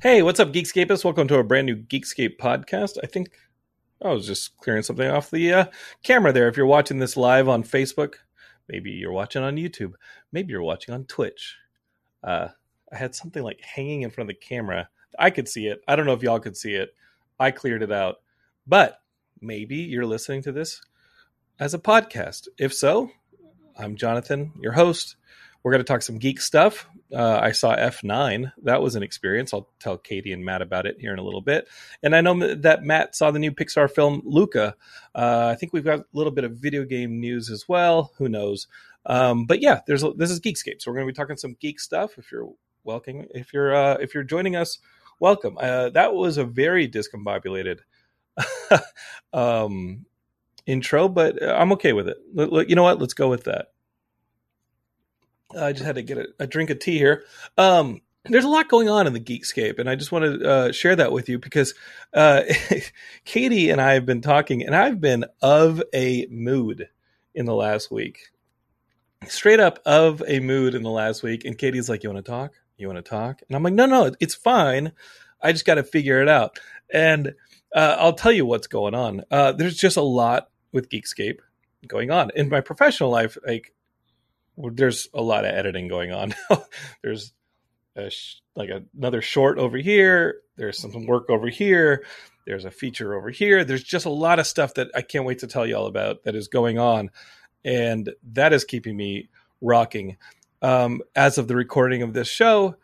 Hey, what's up, Geekscapists? Welcome to a brand new Geekscape podcast. I think I was just clearing something off the uh, camera there. If you're watching this live on Facebook, maybe you're watching on YouTube, maybe you're watching on Twitch. Uh, I had something like hanging in front of the camera. I could see it. I don't know if y'all could see it. I cleared it out. But maybe you're listening to this as a podcast. If so, I'm Jonathan, your host. We're going to talk some geek stuff. Uh, I saw F9. That was an experience. I'll tell Katie and Matt about it here in a little bit. And I know that Matt saw the new Pixar film Luca. Uh, I think we've got a little bit of video game news as well. Who knows? Um, but yeah, there's this is Geekscape, so we're going to be talking some geek stuff. If you're welcome, if you're uh, if you're joining us, welcome. Uh, that was a very discombobulated um, intro, but I'm okay with it. You know what? Let's go with that. I just had to get a, a drink of tea here. Um, there's a lot going on in the Geekscape, and I just want to uh, share that with you because uh, Katie and I have been talking, and I've been of a mood in the last week. Straight up of a mood in the last week. And Katie's like, You want to talk? You want to talk? And I'm like, No, no, it's fine. I just got to figure it out. And uh, I'll tell you what's going on. Uh, there's just a lot with Geekscape going on in my professional life. Like, there's a lot of editing going on. there's a sh- like another short over here. There's some work over here. There's a feature over here. There's just a lot of stuff that I can't wait to tell you all about that is going on, and that is keeping me rocking. Um, as of the recording of this show,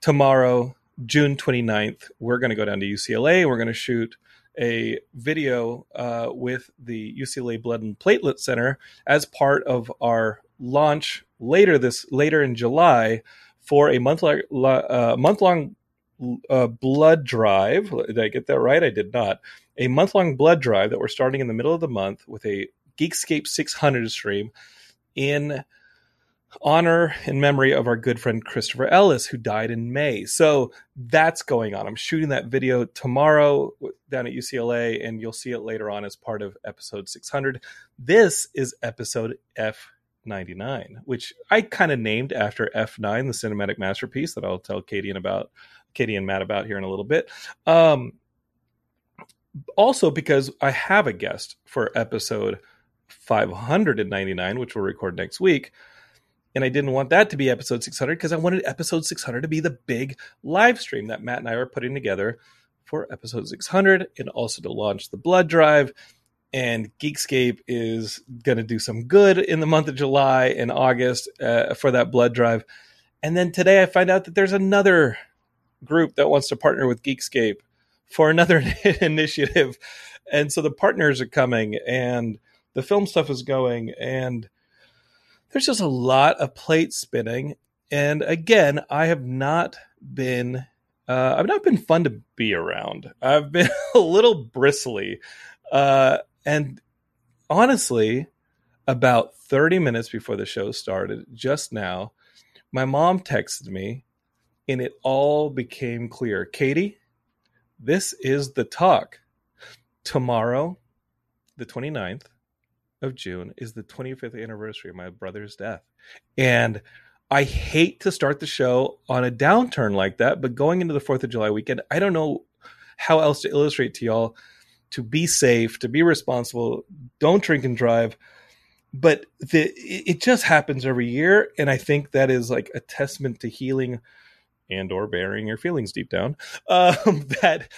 tomorrow, June 29th, we're going to go down to UCLA. We're going to shoot a video uh, with the UCLA Blood and Platelet Center as part of our launch later this later in July for a month long uh, month long uh, blood drive. Did I get that right? I did not. A month long blood drive that we're starting in the middle of the month with a Geekscape 600 stream in honor and memory of our good friend Christopher Ellis, who died in May. So that's going on. I'm shooting that video tomorrow down at UCLA, and you'll see it later on as part of episode 600. This is episode F99, which I kind of named after F9, the cinematic masterpiece that I'll tell Katie and about Katie and Matt about here in a little bit. Um, also, because I have a guest for episode 599, which we'll record next week and I didn't want that to be episode 600 because I wanted episode 600 to be the big live stream that Matt and I are putting together for episode 600 and also to launch the blood drive. And Geekscape is going to do some good in the month of July and August uh, for that blood drive. And then today I find out that there's another group that wants to partner with Geekscape for another initiative. And so the partners are coming and the film stuff is going and there's just a lot of plate spinning. And again, I have not been Uh, I've not been fun to be around. I've been a little bristly. Uh, and honestly, about 30 minutes before the show started, just now, my mom texted me and it all became clear. Katie, this is the talk. Tomorrow, the 29th of June, is the 25th anniversary of my brother's death. And I hate to start the show on a downturn like that, but going into the 4th of July weekend, I don't know how else to illustrate to y'all to be safe, to be responsible, don't drink and drive. But the, it just happens every year. And I think that is like a testament to healing and or burying your feelings deep down um, that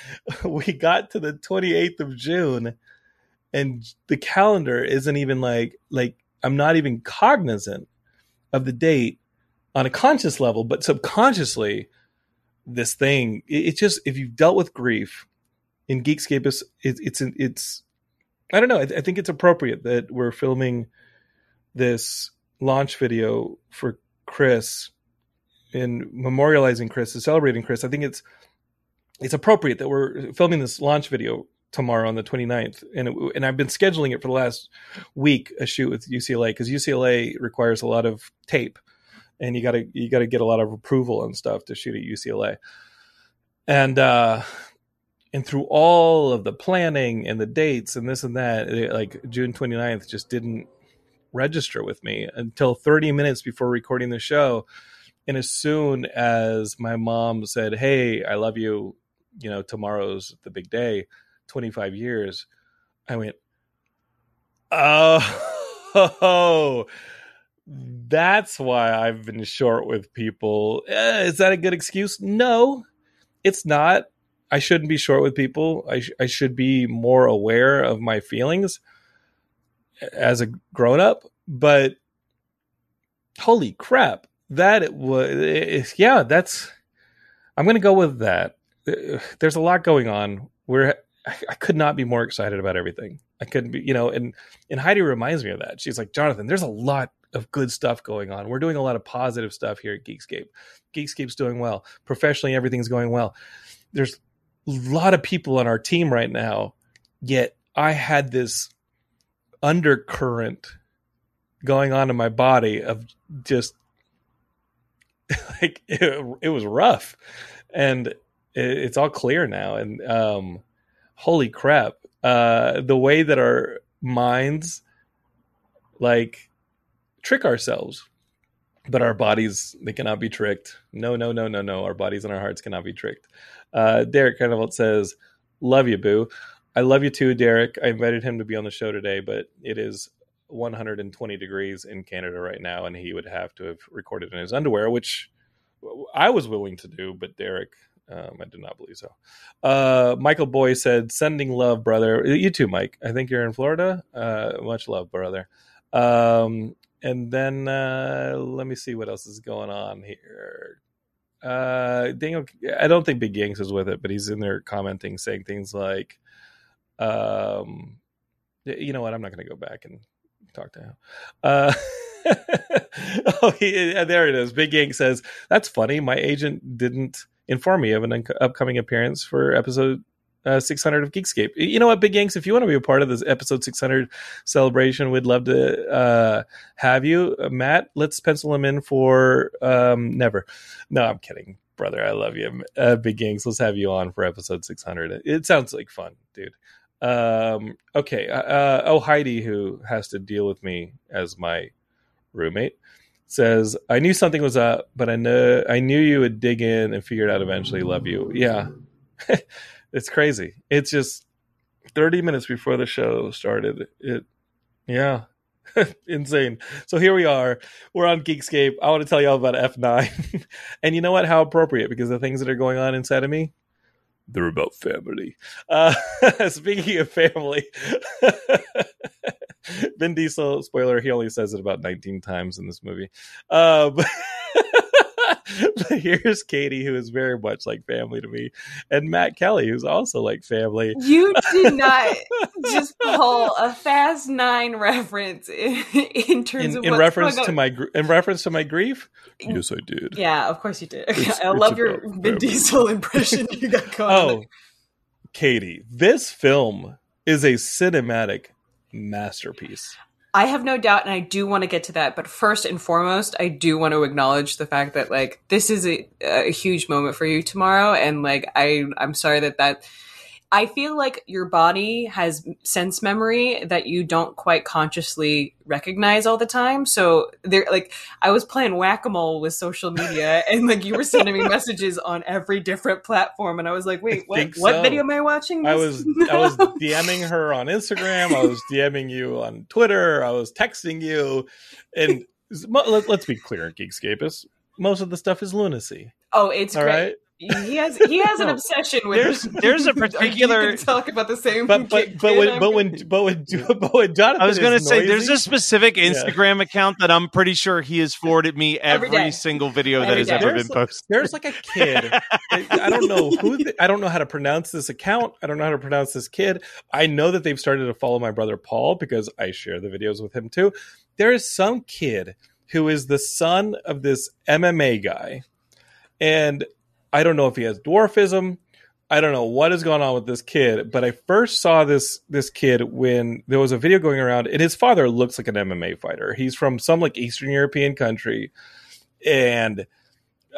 we got to the 28th of june and the calendar isn't even like like i'm not even cognizant of the date on a conscious level but subconsciously this thing it, it's just if you've dealt with grief in geekscape it's it's it's i don't know I, I think it's appropriate that we're filming this launch video for chris in memorializing Chris, and celebrating Chris, I think it's it's appropriate that we're filming this launch video tomorrow on the 29th and it, and I've been scheduling it for the last week a shoot with UCLA cuz UCLA requires a lot of tape and you got to you got to get a lot of approval and stuff to shoot at UCLA. And uh and through all of the planning and the dates and this and that it, like June 29th just didn't register with me until 30 minutes before recording the show and as soon as my mom said, "Hey, I love you," you know, tomorrow's the big day, 25 years, I went, "Oh, that's why I've been short with people." Eh, is that a good excuse? No, it's not. I shouldn't be short with people. I, sh- I should be more aware of my feelings as a grown up, but holy crap that was eh, eh, yeah that's i'm going to go with that. Eh, there's a lot going on. We're. I could not be more excited about everything. I couldn't be you know and and heidi reminds me of that. She's like jonathan there's a lot of good stuff going on. We're doing a lot of positive stuff here at geekscape. Geekscape's doing well. Professionally everything's going well. There's lot of people on our team right now yet i had this undercurrent going on in my body of just like it, it was rough. And it, it's all clear now. And um holy crap. Uh the way that our minds like trick ourselves but our bodies they cannot be tricked. No no no no no. Our bodies and our hearts cannot be tricked uh derek carnival says love you boo i love you too derek i invited him to be on the show today but it is 120 degrees in Canada right now, and he would have to have recorded in his underwear, which I was willing to do, but Derek, um, I did not believe so. Uh, Michael Boy said, "Sending love, brother." You too, Mike. I think you're in Florida. Uh, much love, brother. Um, and then uh, let me see what else is going on here. Uh, Daniel, I don't think Big Yanks is with it, but he's in there commenting, saying things like, um, "You know what? I'm not going to go back and talk to him." Uh, oh, he, there it is. Big Yank says, That's funny. My agent didn't inform me of an un- upcoming appearance for episode uh, 600 of Geekscape. You know what, Big Yanks? If you want to be a part of this episode 600 celebration, we'd love to uh, have you. Uh, Matt, let's pencil him in for um, never. No, I'm kidding, brother. I love you. Uh, Big Yanks, let's have you on for episode 600. It sounds like fun, dude. Um, okay. Uh, oh, Heidi, who has to deal with me as my roommate says i knew something was up but i know i knew you would dig in and figure it out eventually love you yeah it's crazy. It's just 30 minutes before the show started. It yeah. Insane. So here we are. We're on geekscape. I want to tell you all about f9 and you know what? How appropriate because the things that are going on inside of me they're about family. Uh speaking of family Vin Diesel, spoiler, he only says it about 19 times in this movie. But but here's Katie, who is very much like family to me, and Matt Kelly, who's also like family. You did not just pull a Fast Nine reference in, in terms In, of in reference to my gr- in reference to my grief, mm. yes, I did. Yeah, of course you did. It's- I it's love your Vin family. Diesel impression you got going. Oh, Katie, this film is a cinematic masterpiece. I have no doubt, and I do want to get to that. But first and foremost, I do want to acknowledge the fact that like this is a, a huge moment for you tomorrow, and like I, I'm sorry that that. I feel like your body has sense memory that you don't quite consciously recognize all the time. So there, like I was playing whack a mole with social media, and like you were sending me messages on every different platform, and I was like, wait, what? think What video am I watching? I This- was I was DMing her on Instagram. I was DMing you on Twitter. I was texting you, and let, let's be clear, Geekscapists. Most of the stuff is lunacy. oh, it's All great. right, He has he has an obsession with There's there's a particular. can talk about the same, but but but when but when but when but when Jonathan, I was going to is say there's noisy- a specific Yeah. Instagram account that I'm pretty sure he has forwarded me Every every, day. single video that has day. ever There's been posted. There's like a kid. I I don't know who. The, I don't know how to pronounce this account. I don't know how to pronounce this kid. I know that they've started to follow my brother Paul because I share the videos with him too. There is some kid who is the son of this MMA guy, and I don't know if he has dwarfism. I don't know what is going on with this kid, but I first saw this this kid when there was a video going around, and his father looks like an MMA fighter. He's from some like Eastern European country, and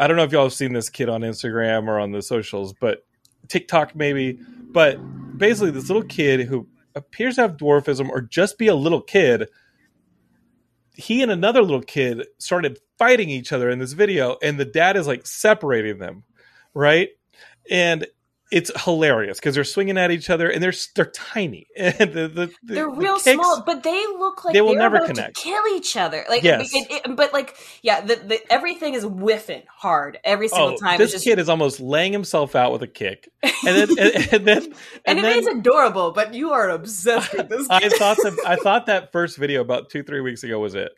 I don't know if y'all have seen this kid on Instagram or on the socials, but TikTok maybe. But basically, this little kid who appears to have dwarfism or just be a little kid, he and another little kid started fighting each other in this video, and the dad is like separating them, right? And it's hilarious because they're swinging at each other and they're they're tiny and the, the, the- they're the real kicks- small, but they look like They will never connect. to kill each other. Like, Yes. it- it- but like, yeah, the, the everything is whiffing hard every single Oh, time. this just, kid is almost laying himself out with a kick, and then and, and then and, and it then is adorable. But you are obsessed with this. I thought that I thought that first video about two three weeks ago was it.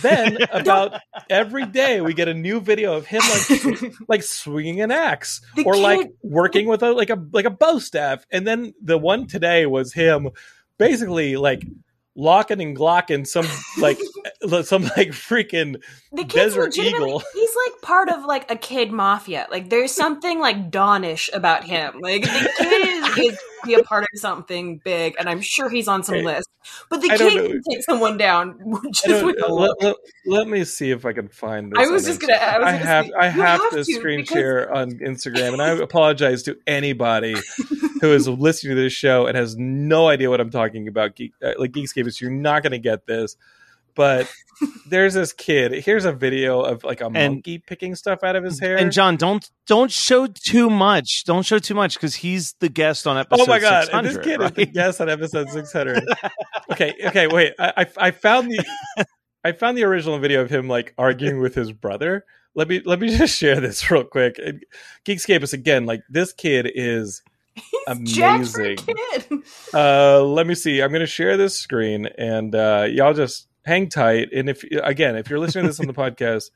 Then about every day we get a new video of him like like swinging an axe The or like working with a like a like a bow staff, and then the one today was him basically like locking and glocking some like some like freaking the kid's Desert Eagle. he's like part of like a kid mafia like there's something like dawnish about him like the kid is, is be a part of something big and i'm sure he's on some list but the I kid can take someone down just with a let, let- let me see if I can find this. I was just gonna- I was I have say, I have, have to to, screen because- share on Instagram, and I apologize to anybody who is listening to this show and has no idea what I'm talking about. Geek, uh, like Geekscapists, you're not going to get this. But there's this kid. Here's a video of like a monkey picking stuff out of his hair. And John, don't don't show too much. Don't show too much because he's the guest on episode. Oh my god! And 600, this kid right? is the guest on episode six hundred. okay, okay, wait. I, I I found the I found the original video of him like arguing with his brother. Let me let me just share this real quick. Geekscape Geekscapists again, like this kid is He's jacked amazing. kid. Uh, let me see. I'm going to share this screen, and uh, y'all just hang tight. And if again, if you're listening to this on the podcast,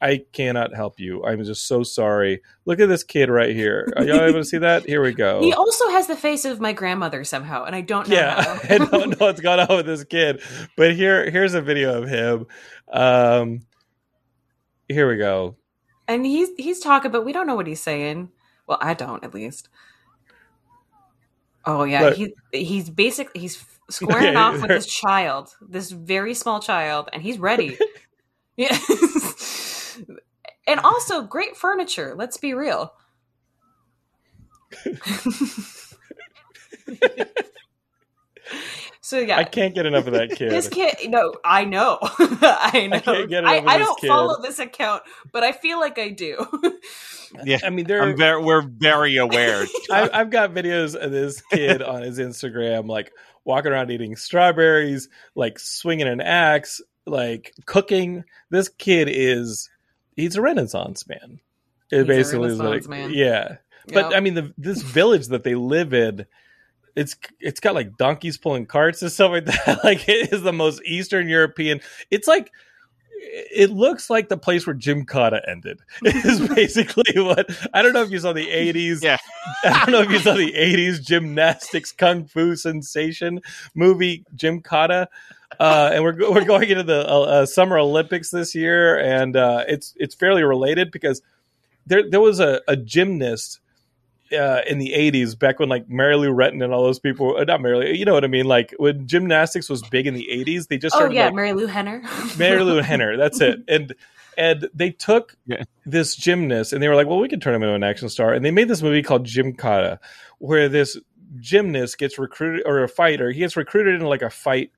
I cannot help you. I'm just so sorry. Look at this kid right here. Are y'all able to see that? Here we go. He also has the face of my grandmother somehow, and I don't know yeah. I don't know what's going on with this kid, but here, here's a video of him. Um, here we go. and he's he's talking, but we don't know what he's saying. Well, I don't, at least. Oh yeah, Look. he he's basically he's squaring Okay, off with this child, this very small child, and he's ready. yeah, and also great furniture. Let's be real. so yeah, I can't get enough of that kid. This kid, no, I know, I know. I, can't get enough of I this don't kid. follow this account, but I feel like I do. Yeah, I mean, there. I'm very, we're very aware. I, I've got videos of this kid on his Instagram, like walking around eating strawberries, like swinging an axe, like cooking. This kid is, he's a Renaissance man. It He's basically is Renaissance like, man. yeah. But Yep. I mean, the, this village that they live in, it's it's got like donkeys pulling carts and stuff like that. like it is the most Eastern European. It's like it looks like the place where Gymkata ended. Is basically what I don't know if you saw the '80s. Yeah. I don't know if you saw the '80s gymnastics kung fu sensation movie Gymkata. Uh, and we're we're going into the uh, uh, Summer Olympics this year, and uh, it's it's fairly related because there there was a, a gymnast uh, in the '80s back when like Mary Lou Retton and all those people, uh, not Mary, Lou, you know what I mean? Like when gymnastics was big in the '80s, they just Oh yeah, like, Marilu Henner. Marilu Henner. That's it. And and they took Yeah. this gymnast and they were like, well, we could turn him into an action star. And they made this movie called Gymkata, where this gymnast gets recruited or a fighter. He gets recruited into like a fight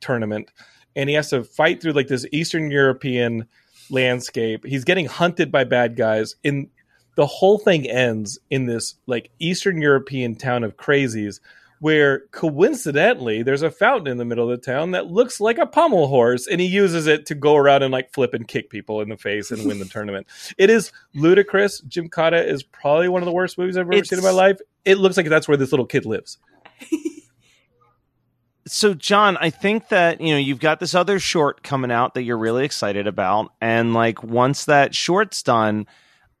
tournament, and he has to fight through like this Eastern European landscape. He's getting hunted by bad guys. In the whole thing ends in this like Eastern European town of crazies where coincidentally there's a fountain in the middle of the town that looks like a pommel horse and he uses it to go around and like flip and kick people in the face and win the tournament. It is ludicrous. Gymkata is probably one of the worst movies I've ever seen in my life. It looks like that's where this little kid lives. so john i think that you know you've got this other short coming out that you're really excited about and like once that short's done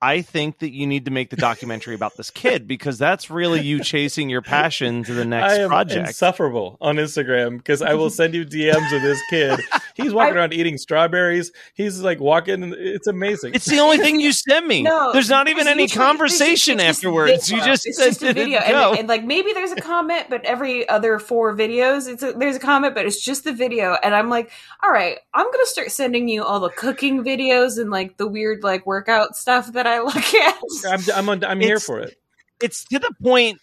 i think that you need to make the documentary about this kid because that's really you chasing your passion to the next I am project insufferable on Instagram because I will send you DMs of this kid. He's walking around eating strawberries. He's like walking. It's amazing. it's the only thing you send me No, there's not even any literally- conversation it's just- it's afterwards video. you just it's send just a video, and and, and like maybe there's a comment, but every other four videos, it's a, there's a comment, but it's just the video, and I'm like, all right, I'm gonna start sending you all the cooking videos and like the weird like workout stuff that I look at. I'm I'm, on, I'm here for it. it's to the point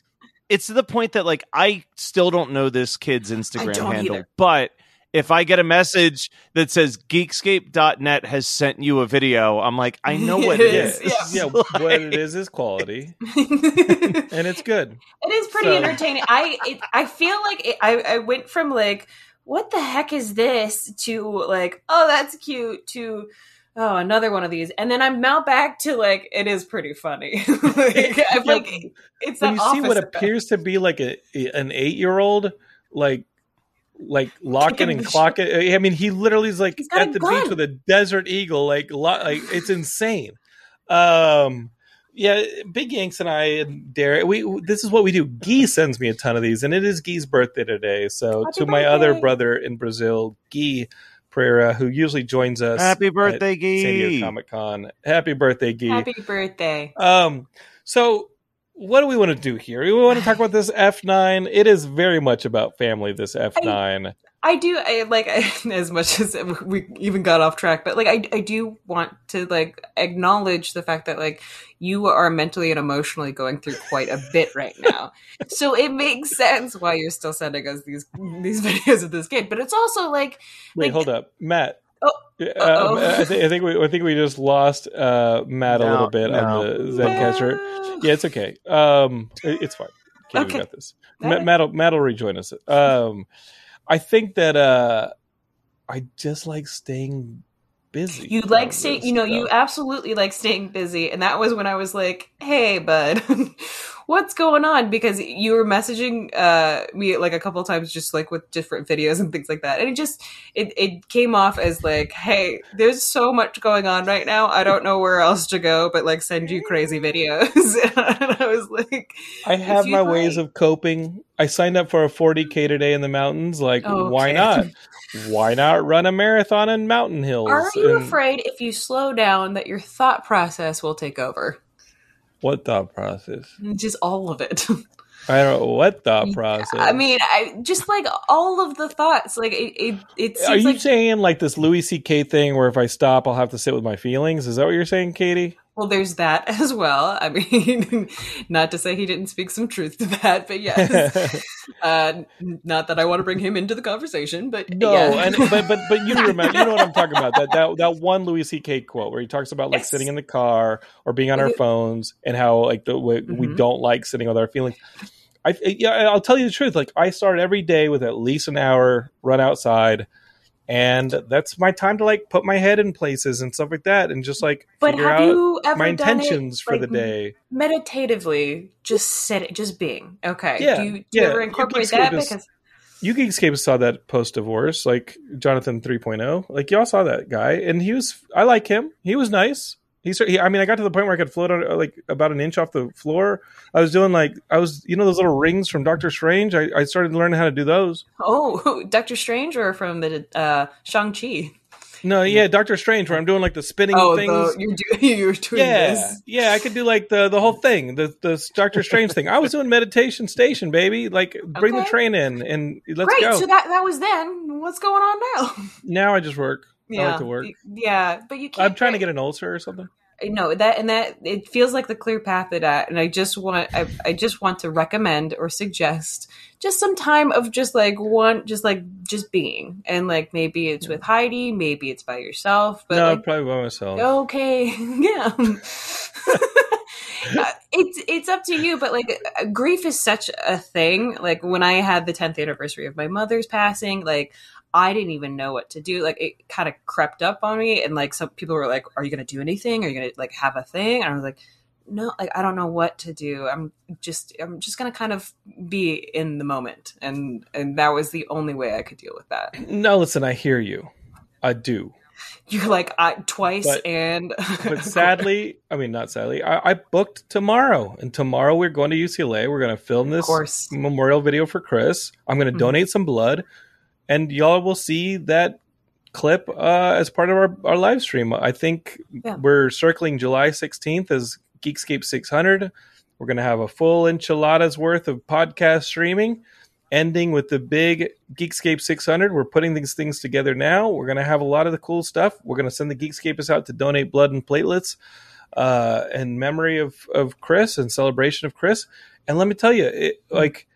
it's to the point that like i still don't know this kid's instagram handle either. but if i get a message that says geekscape.net has sent you a video i'm like i know what it It Yeah, is is, yeah. Like- what it is is quality, and it's good. It is pretty So- entertaining. I it, I feel like it, I I went from like what the heck is this to like oh that's cute to oh another one of these and then i'm now back to like it is pretty funny like, i'm Yeah, like it's When you see what effect. appears to be like a an eight year old, like like locking Kicking and shit. clocking. I mean, he literally is like at the gun. beach with a desert eagle. Like, lo- like it's insane. Um, yeah, Big Yanks and I and Derek, we this is what we do. Gee sends me a ton of these, and it is Gee's birthday today. So Happy to my other brother in Brazil, Guy Pereira, who usually joins us. happy at birthday San Diego Comic Con. Happy birthday, Guy. happy birthday Um, so what do we want to do here? We want to talk about this F9. It is very much about family, this F9. I do I, like as much as we even got off track but like I, I do want to like acknowledge the fact that like you are mentally and emotionally going through quite a bit right now so it makes sense why you're still sending us these these videos of this kid but it's also like Wait, like- hold up. Matt. Oh, Um, uh-oh. I, think, I think we I think we just lost uh, Matt a little bit no. on the Zencastr. Yeah, it's okay. Um, it- it's fine. Katie, Okay. we got this. All Ma- Matt, will, Matt will rejoin us. Um, I think that uh, I just like staying busy. You like staying, you know, you absolutely like staying busy. And that was when I was like, hey, bud, what's going on? Because you were messaging uh, me like a couple of times, just like with different videos and things like that. And it just, it, it came off as like, hey, there's so much going on right now. I don't know where else to go, but like send you crazy videos. and I was like, I have my ways of coping. I signed up for a 40k today in the mountains. Like, Oh, why not? Why not run a marathon in mountain hills? are you And afraid if you slow down that your thought process will take over? What thought process? Just all of it. I don't know what thought process. I mean, I just like all of the thoughts. Like it, it, it seems are you like saying like this Louis C.K. thing where if I stop, I'll have to sit with my feelings? Is that what you're saying, Katie? Well, there's that as well. I mean, not to say he didn't speak some truth to that, but yes. uh, not that I want to bring him into the conversation, but No, yeah. and but but but you remember, you know what I'm talking about that that that one Louis C.K. quote where he talks about like Yes. sitting in the car or being on our Mhm. phones and how like the, we, we Mhm. don't like sitting with our feelings. I yeah, I'll tell you the truth. Like I start every day with at least an hour run outside, and that's my time to like put my head in places and stuff like that, and just like but figure have out you ever my done it, intentions for the day. meditatively? Just sit it, just being okay. Yeah, do you, do yeah. you ever incorporate Geekscape that? is- Because you Geekscape saw that post divorce, like Jonathan 3.0. Like y'all saw that guy, and he was. I like him. He was nice. He's. He, I mean, I got to the point where I could float on like about an inch off the floor. I was doing like I was, you know, those little rings from Doctor Strange. I, I started learning how to do those. Oh, Doctor Strange or from the uh, Shang Chi? No, yeah, Doctor Strange, where I'm doing like the spinning Oh, things. the, you're doing you're doing yeah, this. yeah, I could do like the the whole thing, the the Doctor Strange thing. I was doing meditation station, baby. Like bring the train in and let's Great. go. So that that was then. What's going on now? now I just work. I like to work. Yeah, but you can't. I'm trying to get an ulcer or something. no that and that it feels like the clear path to that and i just want I, I just want to recommend or suggest just some time of just like one just like just being and like maybe it's with heidi maybe it's by yourself but no, like probably by myself. okay yeah Uh, it's it's up to you but like uh, grief is such a thing like when i had the 10th anniversary of my mother's passing like i didn't even know what to do like it kind of crept up on me and like some people were like are you gonna do anything are you gonna like have a thing and i was like no like i don't know what to do i'm just i'm just gonna kind of be in the moment and and that was the only way i could deal with that No, listen, I hear you. I do. you're like I, twice But- and But sadly, I mean, not sadly, I, I booked tomorrow. And tomorrow we're going to UCLA. We're going to film this memorial video for Chris. I'm going to Mhm. donate some blood. And y'all will see that clip uh, as part of our, our live stream. I think Yeah. we're circling July 16th as Geekscape 600. We're going to have a full enchiladas worth of podcast streaming, ending with the big Geekscape 600. We're putting these things together now. We're going to have a lot of the cool stuff. We're going to send the Geekscapists out to donate blood and platelets uh, in memory of, of Chris and celebration of Chris. And let me tell you, it, like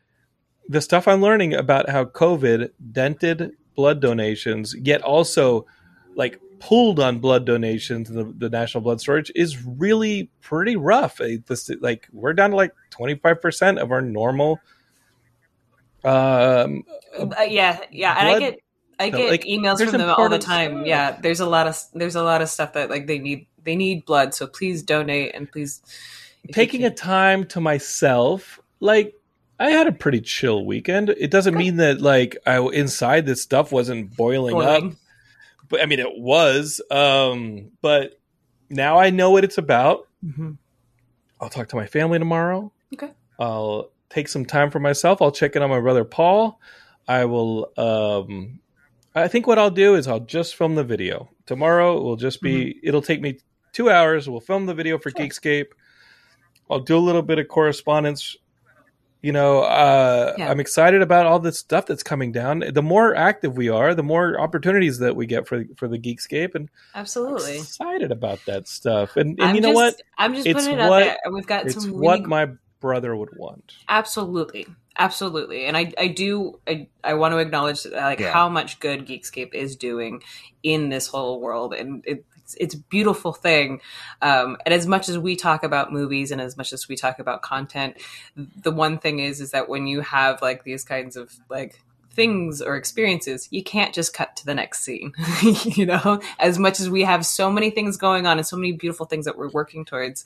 the stuff I'm learning about how COVID dented blood donations, yet also like pulled on blood donations in the, the national blood storage is really pretty rough. Uh, This like we're down to like 25% of our normal um Uh, yeah, yeah, and I get I get like, emails from them all the time. stuff. Yeah, there's a lot of there's a lot of stuff that like they need they need blood, so please donate and please taking a time to myself like i had a pretty chill weekend. It doesn't mean that like i inside this stuff wasn't boiling, up. But i mean it was um but now i know what it's about. Mhm. i'll talk to my family tomorrow. Okay. i'll take some time for myself. I'll check in on my brother paul. I will um i think what i'll do is i'll just film the video. Tomorrow will just be it'll take me two hours. We'll film the video for Sure. geekscape. I'll do a little bit of correspondence you know uh, Yeah. i'm excited about all this stuff that's coming down the more active we are the more opportunities that we get for for the geekscape and I'm Absolutely. excited about that stuff and, and you know just, what I'm just It's putting it out what- there. We've got it's some what really my brother would want Absolutely. Absolutely. And I, I do, I, I want to acknowledge like Yeah. how much good Geekscape is doing in this whole world. And it's, it's a beautiful thing. Um, and as much as we talk about movies and as much as we talk about content, the one thing is, is that when you have like these kinds of like things or experiences, you can't just cut to the next scene. you know, as much as we have so many things going on and so many beautiful things that we're working towards,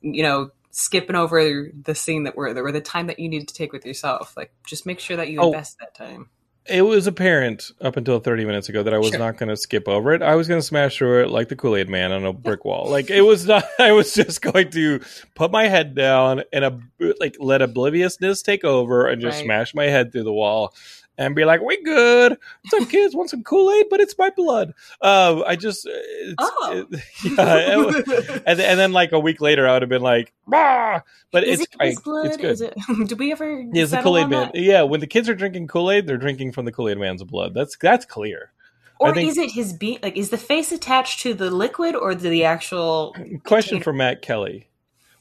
you know, skipping over the scene that we're or the time that you need to take with yourself. Like just make sure that you Oh. invest that time. It was apparent up until 30 minutes ago that I was Sure. not going to skip over it. I was going to smash through it like the Kool Aid Man on a brick wall. Like it was not. I was just going to put my head down and a, like let obliviousness take over and just Right. smash my head through the wall and be like, "We good? Up, kids? Want some Kool Aid? But it's my blood." Uh, I just, it's, Oh. it- yeah, it and, and then like a week later, I would have been like, "Bah!" But is it's it I- blood? it's good. Is it? Did we ever? Yeah, it's the Kool Aid Man. that? Yeah, when the kids are drinking Kool Aid, they're drinking from the Kool Aid Man's blood. That's that's clear. Or think- is it his be like? Is the face attached to the liquid or the actual? Question for Matt Kelly: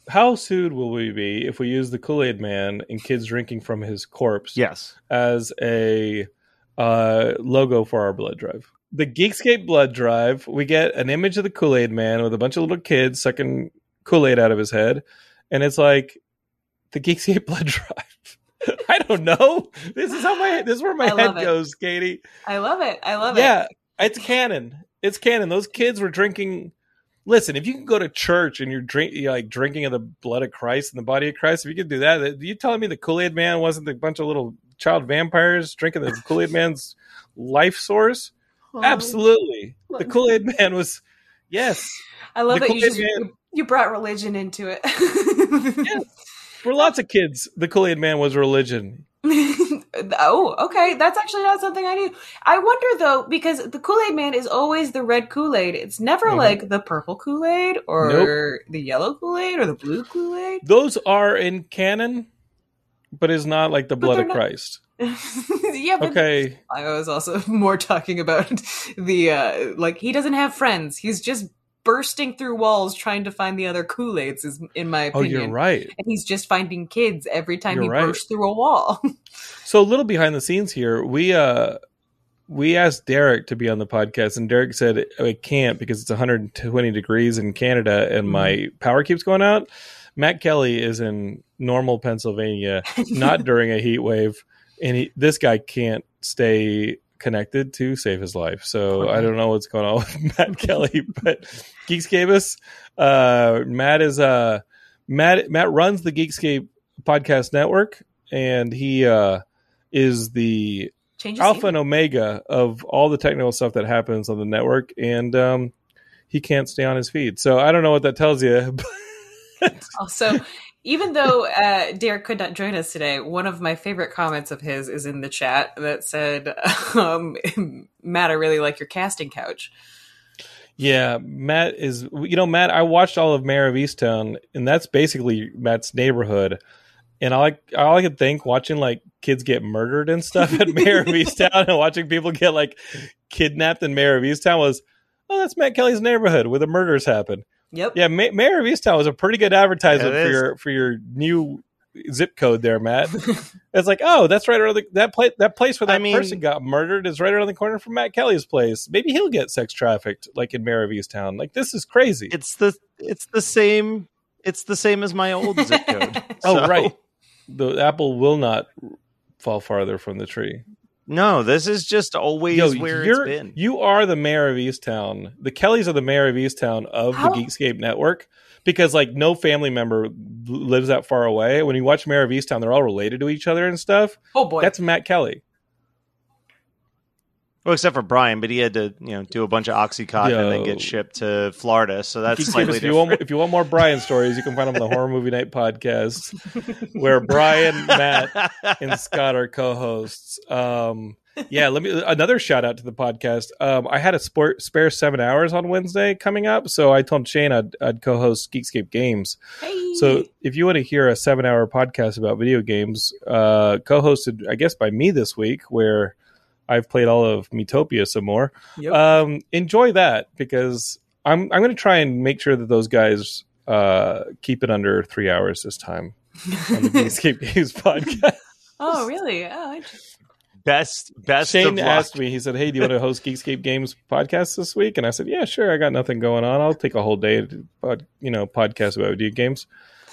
How sued will we be if we use the Kool Aid Man and kids drinking from his corpse Yes. as a uh, logo for our blood drive? The Geekscape blood drive, we get an image of the Kool Aid Man with a bunch of little kids sucking Kool Aid out of his head, and it's like the Geekscape blood drive. I don't know. This is how my this is where my head it. goes, Katie. I love it. I love yeah, it. Yeah, it's canon. It's canon. Those kids were drinking. Listen, if you can go to church and you're drink, you're like drinking of the blood of Christ and the body of Christ, if you can do that, you telling me the Kool Aid Man wasn't a bunch of little child vampires drinking the Kool Aid Man's life source? Absolutely. The Kool Aid Man was, yes. I love The that you Kool-Aid just Man- you, you brought religion into it. yes. For lots of kids, the Kool Aid Man was religion. oh, okay. That's actually not something I knew. I wonder though, because the Kool Aid Man is always the red Kool Aid. It's never Mhm. like the purple Kool Aid or the yellow Kool Aid or the blue Kool Aid. Those are in canon, but is not like the But blood of not- Christ. yeah, but Okay. I was also more talking about the uh like he doesn't have friends. He's just bursting through walls trying to find the other Kool Aids. Is in my opinion. Oh, you're right. And he's just finding kids every time You're he right. bursts through a wall. So a little behind the scenes here, we uh we asked Derek to be on the podcast, and Derek said I can't because it's 120 degrees in Canada and my power keeps going out. Matt Kelly is in normal Pennsylvania, not during a heat wave, and he, this guy can't stay connected to save his life. So I don't know what's going on with Matt Kelly, but Geekscape uh, Matt is uh, Matt Matt runs the Geekscape podcast network, and he uh, is the Change alpha and omega of all the technical stuff that happens on the network, and um, he can't stay on his feed. So I don't know what that tells you. But Also, even though uh, Derek could not join us today, one of my favorite comments of his is in the chat that said, um, "Matt, I really like your casting couch." yeah, Matt is. You know, Matt. I watched all of Mayor of Easttown, and that's basically Matt's neighborhood. And I like all I could think watching like kids get murdered and stuff at Mayor of Easttown, and watching people get like kidnapped in Mayor of Easttown was, oh, that's Matt Kelly's neighborhood where the murders happen. Yep. Yeah, Ma- Mayor of Easttown was a pretty good advertisement Yeah, for is. your for your new zip code there, Matt. it's like, oh, that's right around the, that place. That place where I that mean- person got murdered is right around the corner from Matt Kelly's place. Maybe he'll get sex trafficked, like in Mayor of Easttown. Like this is crazy. It's the it's the same it's the same as my old zip code. oh, So- right. The apple will not fall farther from the tree. No, this is just always Yo, where it's you're been. you are the mayor of Easttown. The Kellys are the mayor of Easttown of How- the Geekscape network because like no family member lives that far away. When you watch Mayor of Easttown, they're all related to each other and stuff. oh boy, That's Matt Kelly. Well, except for Brian, but he had to, you know, do a bunch of oxycontin and then get shipped to Florida. So that's Geekscape, slightly if you want if you want more Brian stories, you can find them on the Horror Movie Night podcast, where Brian, Matt, and Scott are co-hosts. Um, yeah, let me another shout out to the podcast. Um, I had a sport spare seven hours on Wednesday coming up, so I told Shane I'd, I'd co-host Geekscape Games. Hey. So if you want to hear a seven-hour podcast about video games, uh, co-hosted, I guess, by me this week, where I've played all of Miitopia some more. Yep. Um, enjoy that because I'm I'm going to try and make sure that those guys uh, keep it under three hours this time on the Geekscape Games podcast. oh really? Oh, interesting. best best Shane of luck. asked me, he said, Hey, do you want to host Geekscape Games podcast this week? And I said, Yeah, sure. I got nothing going on. I'll take a whole day to pod, you know, podcast about video games.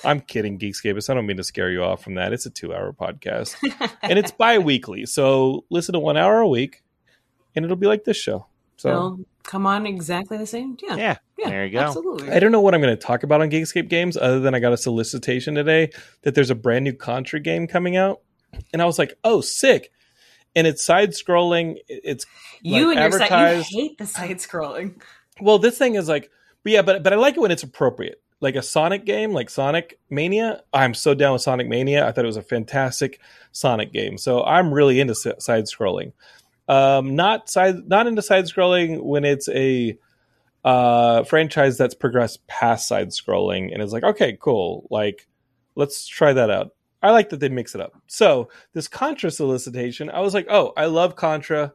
I'm kidding, Geekscapists. I don't mean to scare you off from that. It's a two hour podcast. and it's bi weekly. So listen to one hour a week and it'll be like this show. So They'll come on exactly the same. Yeah. Yeah, Yeah, there you go. Absolutely. I don't know what I'm going to talk about on Geekscape Games other than I got a solicitation today that there's a brand new Contra game coming out. And I was like, oh, sick. And it's side scrolling. It's you like, and your site, you hate the side scrolling. Well, this thing is like, but yeah, but but I like it when it's appropriate. Like a Sonic game, like Sonic Mania. I'm so down with Sonic Mania. I thought it was a fantastic Sonic game. So I'm really into side scrolling. Um, not side, not into side scrolling when it's a uh, franchise that's progressed past side scrolling and is like, okay, cool. Like, let's try that out. I like that they mix it up. So this Contra solicitation, I was like, oh, I love Contra.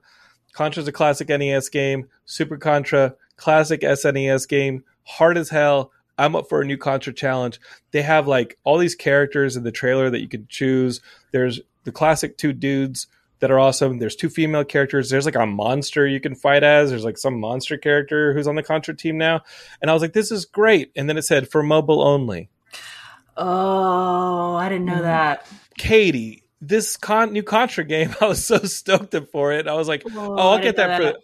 Contra's a classic NES game. Super Contra, classic SNES game. Hard as hell. I'm up for a new Contra challenge. They have like all these characters in the trailer that you can choose. There's the classic two dudes that are awesome. There's two female characters. There's like a monster you can fight as. There's like some monster character who's on the Contra team now. And I was like, this is great. And then it said for mobile only. Oh, I didn't know mm-hmm. that. Katie, this con- new Contra game, I was so stoked up for it. I was like, Oh, oh, I'll get didn't that for that.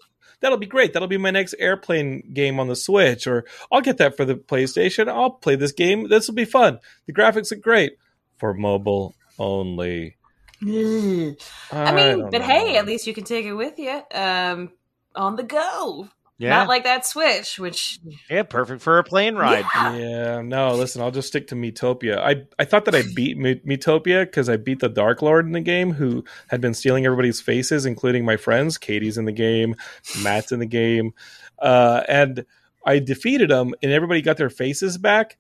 That'll be great. That'll be my next airplane game on the Switch, or I'll get that for the PlayStation. I'll play this game. This will be fun. The graphics look great for mobile only. Ugh. I mean, but know. hey, at least you can take it with you um, on the go. Yeah, Not like that Switch, which yeah, perfect for a plane ride. Yeah, no, listen, I'll just stick to Miitopia. I I thought that I beat Me- Miitopia because I beat the Dark Lord in the game who had been stealing everybody's faces, including my friends. Katie's in the game, Matt's in the game. Uh, and I defeated him, and everybody got their faces back.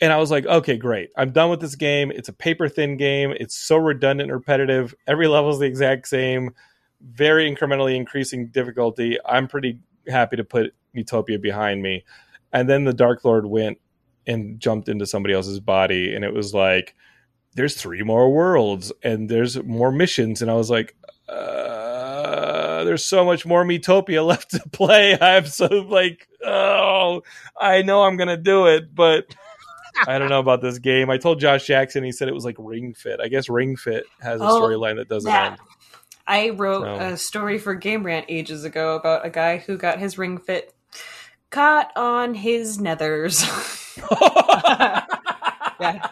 And I was like, okay, great. I'm done with this game. It's a paper thin game. It's so redundant and repetitive. Every level is the exact same, very incrementally increasing difficulty. I'm pretty happy to put Miitopia behind me. And then the Dark Lord went and jumped into somebody else's body, and it was like, there's three more worlds and there's more missions. And I was like, uh, there's so much more Miitopia left to play. I'm so like, oh, I know I'm gonna do it, but I don't know about this game. I told Josh Jackson, he said it was like Ring Fit. I guess Ring Fit has a Oh, storyline that doesn't that end. I wrote So- a story for Game Rant ages ago about a guy who got his ring fit caught on his nethers. yeah.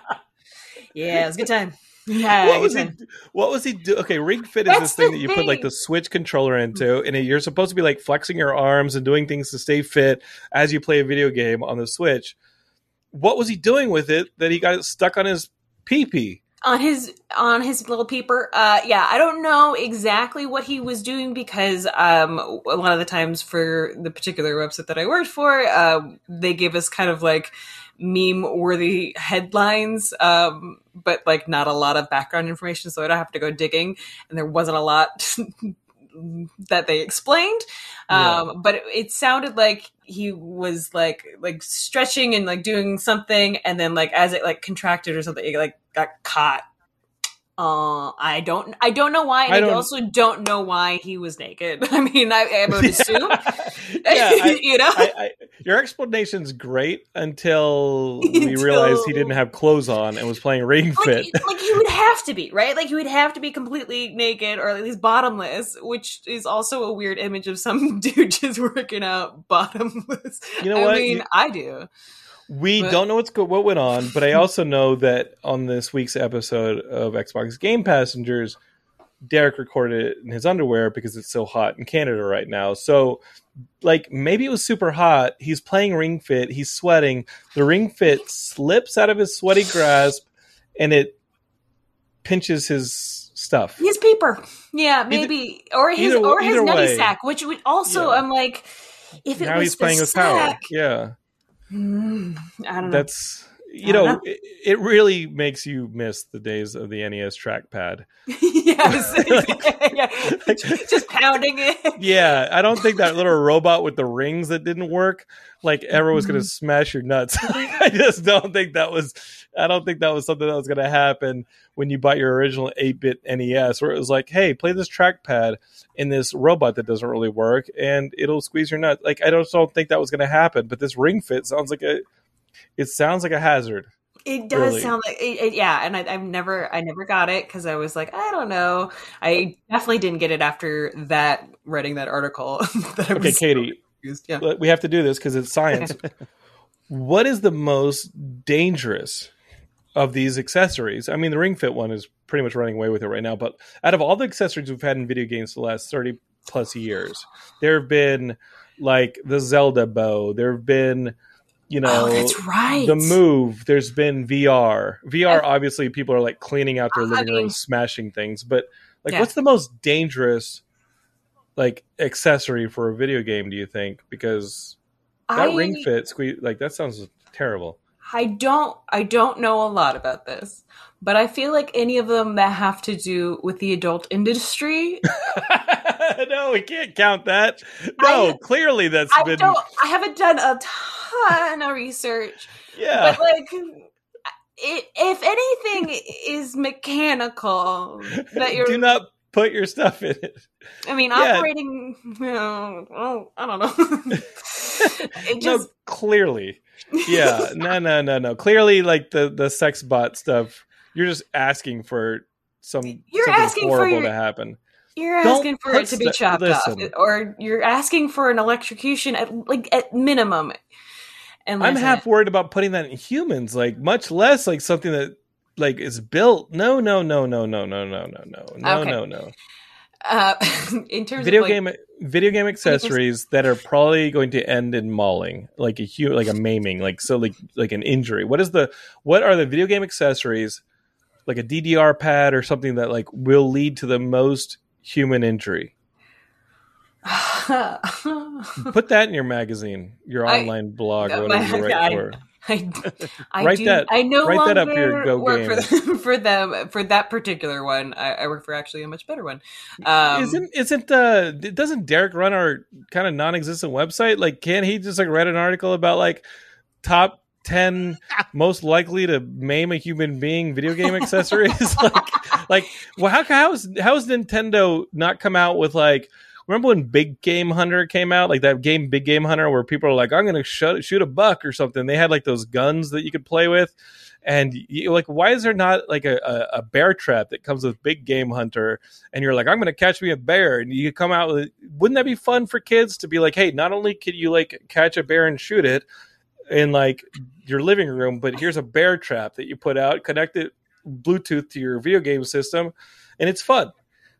Yeah, it was a good time. Yeah, what was he? time. What was he do? Okay, Ring Fit is That's this thing that you put like the Switch controller into, mm-hmm. and you're supposed to be like flexing your arms and doing things to stay fit as you play a video game on the Switch. What was he doing with it that he got it stuck on his pee pee? On his on his little peeper uh yeah i don't know exactly what he was doing because um a lot of the times for the particular website that i worked for uh they gave us kind of like meme worthy headlines um but like not a lot of background information so i'd have to go digging and there wasn't a lot that they explained. Um but it, it sounded like he was like like stretching and like doing something and then like as it like contracted or something it like got caught uh i don't i don't know why and I I, also don't know why he was naked. I mean i, I would assume. Yeah, you know? I, I, your explanation's great until we realized he didn't have clothes on and was playing Ring Fit. like, like he would have to be right? Like he would have to be completely naked or at least bottomless which is also a weird image of some dude just working out bottomless. You know what? i mean You- i do We But- don't know what's go- what went on, but I also know that on this week's episode of Xbox Game Passengers, Derek recorded it in his underwear because it's so hot in Canada right now. So, like, maybe it was super hot. He's playing Ring Fit. He's sweating. The Ring Fit slips out of his sweaty grasp, and it pinches his stuff. his peeper yeah maybe or his either- or his nutty way. sack which would also Yeah. i'm like if it now was he's the playing with power. sack, Yeah. Hmm, i don't know. That's you know, know. it, it really makes you miss the days of the NES trackpad. yes yeah. just pounding it Yeah, I don't think that little robot with the rings that didn't work, like ever was Mm-hmm. going to smash your nuts. I just don't think that was. I don't think that was something that was going to happen when you bought your original eight bit NES, where it was like, "Hey, play this trackpad in this robot that doesn't really work, and it'll squeeze your nuts." Like, I don't, don't think that was going to happen. But this Ring Fit sounds like a. It sounds like a hazard. It does Really. sound like it, it- yeah, and I, I've never I never got it because I was like I don't know. I definitely didn't get it after that writing that article. that I Okay, was Katie, confused. Yeah. We have to do this because it's science. what is the most dangerous of these accessories? I mean, the Ring Fit one is pretty much running away with it right now. But out of all the accessories we've had in video games the last thirty plus years, there have been like the Zelda bow. There have been, you oh, know, oh, that's right. the move. There's been VR. VR, obviously, people are like cleaning out their I living mean- room, smashing things. But like, Yeah. what's the most dangerous like accessory for a video game? Do you think? Because that I, ring fit squeeze like that sounds terrible. I don't I don't know a lot about this, but I feel like any of them that have to do with the adult industry, no, we can't count that. No, I- clearly that's I been don't. I haven't done a ton of research, yeah. but like. It, if anything is mechanical, that you're Do not put your stuff in it. I mean, Yeah. operating. You know, oh, I don't know. it no, just clearly. Yeah, no, no, no, no. Clearly, like the the sex bot stuff, you're just asking for some You're something asking for horrible your- to happen. You're Don't asking for it to be chopped listen. off, or you're asking for an electrocution at like at minimum. And I'm half worried about putting that in humans, like much less like something that like is built. No, no, no, no, no, no, no, no, no, no, Okay. no, no. Uh, in terms Video of like, game video game accessories that are probably going to end in mauling, like a hu- like a maiming, like so like like an injury. What is the what are the video game accessories like a DDR pad or something that like will lead to the most human injury? Put that in your magazine, your I- online blog, or whatever you write I- for. I, I Write do, that- I no write longer that up your Go work for them, for them for that particular one. I, I work for actually a much better one. Um, isn't isn't uh doesn't Derek run our kind of non-existent website? Like, can't he just like write an article about like top ten most likely to maim a human being video game accessories? like, like well, how how's how's Nintendo not come out with like? Remember when Big Game Hunter came out, like that game Big Game Hunter, where people are like, "I'm going to shoot, a buck" or something. They had like those guns that you could play with, and you, like, why is there not like a, a, a bear trap that comes with Big Game Hunter? And you're like, "I'm going to catch me a bear," and you come out with. Wouldn't that be fun for kids to be like, "Hey, not only can you like catch a bear and shoot it in like your living room, but here's a bear trap that you put out, connect it Bluetooth to your video game system, and it's fun."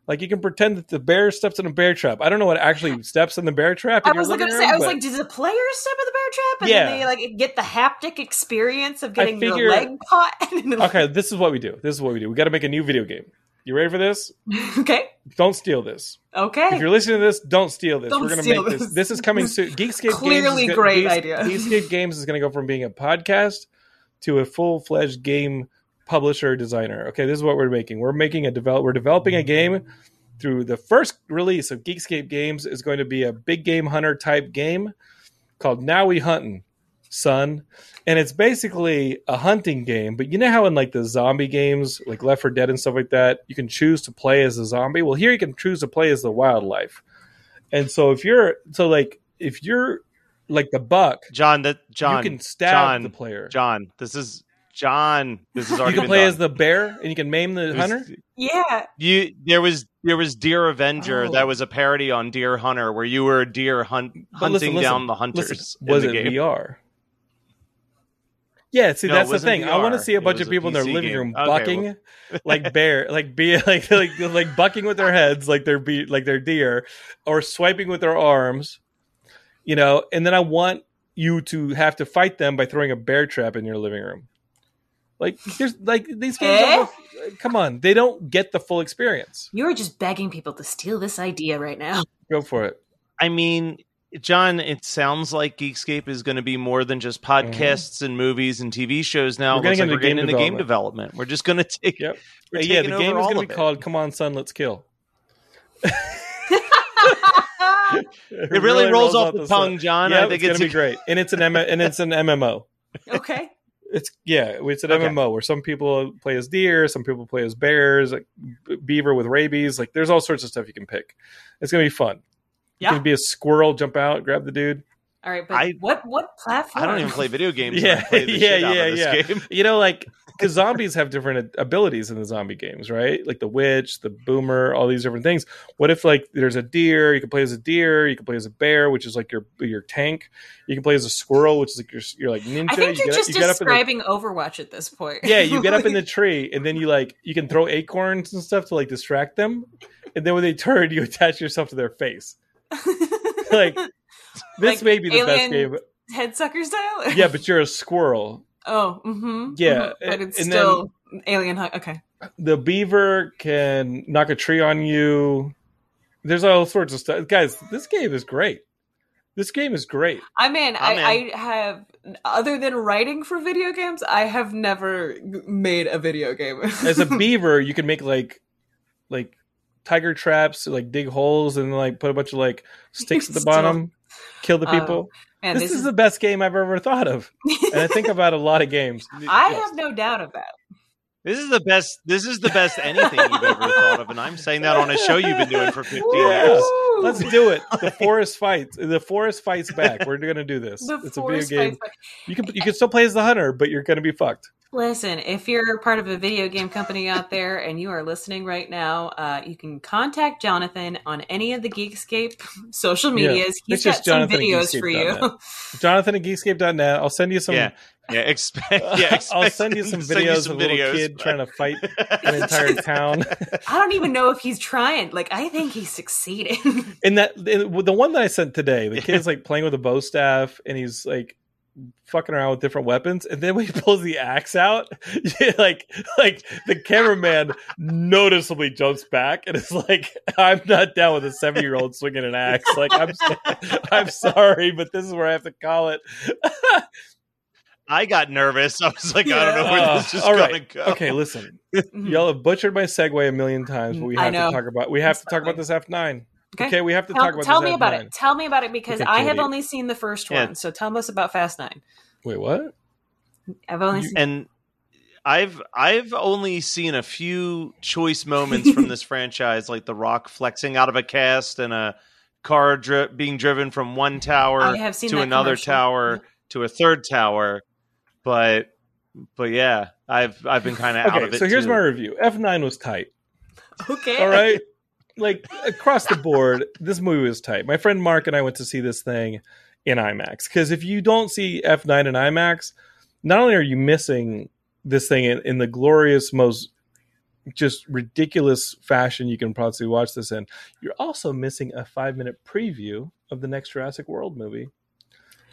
Like you can pretend that the bear steps in a bear trap. I don't know what actually steps in the bear trap. I was like, living gonna say, I was but- like, does the player step in the bear trap, and Yeah. then they like get the haptic experience of getting figure- your leg caught? okay, this is what we do. This is what we do. We got to make a new video game. You ready for this? okay, Don't steal this. okay. If you're listening to this, don't steal this. Don't We're gonna make this. this. This is coming soon. Geekscape Clearly Games great Geeks- idea. Geekscape Games is going to go from being a podcast to a full fledged game publisher designer. Okay, this is what we're making. We're making a develop. We're developing a game. Through the first release of Geekscape Games is going to be a big game hunter type game called Now We Hunting, son. And it's basically a hunting game, but you know how in like the zombie games, like Left 4 Dead and stuff like that, you can choose to play as a zombie. Well, here you can choose to play as the wildlife. And so if you're so like if you're like the buck, John, that John, you can stab John, the player. John, this is John. This is you can play done. as the bear and you can maim the was- hunter. yeah, You there was there was Deer Avenger Oh. that was a parody on Deer Hunter where you were a deer hunt But hunting listen, listen, down the hunters. listen, in was the it game. VR? Yeah, see No, that's the wasn't thing. I want to see a bunch of people in their living game. room Okay, bucking well- like bear, like be like like like bucking with their heads, like they're be like they're deer, or swiping with their arms, you know. And then I want you to have to fight them by throwing a bear trap in your living room. Like there's like these games. Eh? Are, come on, they don't get the full experience. you're just begging people to steal this idea right now. Go for it. I mean, John, it sounds like Geekscape is going to be more than just podcasts and movies and TV shows now. Mm-hmm. We're It looks getting like into we're getting game into game development. development. We're just going to take. Yep. we're Uh, yeah, the game is going to be it. called "Come On, Son, Let's Kill." It really, rolls, off the tongue, John. Yeah, I think it's, it's, gonna be great, and it's an M- and it's an MMO. okay, It's yeah, it's an Okay. MMO where some people play as deer, some people play as bears, like beaver with rabies. Like there's all sorts of stuff you can pick. It's gonna be fun. You Yeah. can be a squirrel, jump out, grab the dude. All right. But I- what what platform? I don't even play video games. Yeah, I play the yeah, shit out yeah, this yeah. game. You know, like because zombies have different abilities in the zombie games, right? Like the witch, the boomer, all these different things. What if like there's a deer? You can play as a deer. You can play as a bear, which is like your your tank. You can play as a squirrel, which is like your you're like ninja. I think you you're get, just you get up the describing Overwatch at this point. yeah, you get up in the tree and then you like you can throw acorns and stuff to like distract them, and then when they turn, you attach yourself to their face. Like this Like may be the best game. head sucker style. Yeah, but you're a squirrel. Oh, mm-hmm. Yeah, but it's and still alien. Hunt. Okay. The beaver can knock a tree on you. There's all sorts of stuff, guys. This game is great. This game is great. I mean, I'm I, I have other than writing for video games, I have never made a video game. As a beaver, you can make like like tiger traps, like dig holes and like put a bunch of like sticks at the Still- bottom, kill the Oh, people. Man, this, this, is, is. the best game I've ever thought of, and I think about a lot of games. I Yes. have no doubt of that. This is the best. This is the best anything you've ever thought of, and I'm saying that on a show you've been doing for 15 Yeah. years. Let's do it. The forest fights. The forest fights back. We're gonna do this. The it's a video game. fights back. You can you can still play as the hunter, but you're gonna be fucked. Listen, if you're part of a video game company out there and you are listening right now, uh, you can contact Jonathan on any of the Geekscape social Yeah. medias. He's It's got just some Jonathan videos for you. geekscape.net. Jonathan at Geekscape.net. I'll send you some. yeah, yeah. Expect. Yeah, I'll send you some him to send videos some of a little kid but- trying to fight an entire town. I don't even know if he's trying. Like, I think he's succeeding. And that in- the one that I sent today, the kid's like playing with a bow staff, and he's like fucking around with different weapons. And then when he pulls the axe out, like like the cameraman noticeably jumps back, and it's like, I'm not down with a seven year old swinging an axe. Like I'm I'm sorry, but this is where I have to call it. I got nervous. I was like, I don't know where Uh, this is all going right. to go. Okay, listen. Y'all have butchered my segue a million times, but we have to talk about we have It's to talk about this F nine. Okay. Okay, we have to tell talk about tell this me about F9. it. Tell me about it because Okay, I have only seen the first Yeah. one. So tell us about Fast Nine. Wait, what? I've only You- seen. and I've I've only seen a few choice moments from this franchise, like The Rock flexing out of a cast and a car dri- being driven from one tower have seen to another commercial. tower Yep. to a third tower, but but yeah, I've I've been kind of out of it. so here's too. my review. F nine was tight. Okay. All right. like across the board, this movie was tight. My friend Mark and I went to see this thing in IMAX because if you don't see F9 in IMAX, not only are you missing this thing in, in the glorious, most just ridiculous fashion you can possibly watch this in, you're also missing a five minute preview of the next Jurassic World movie.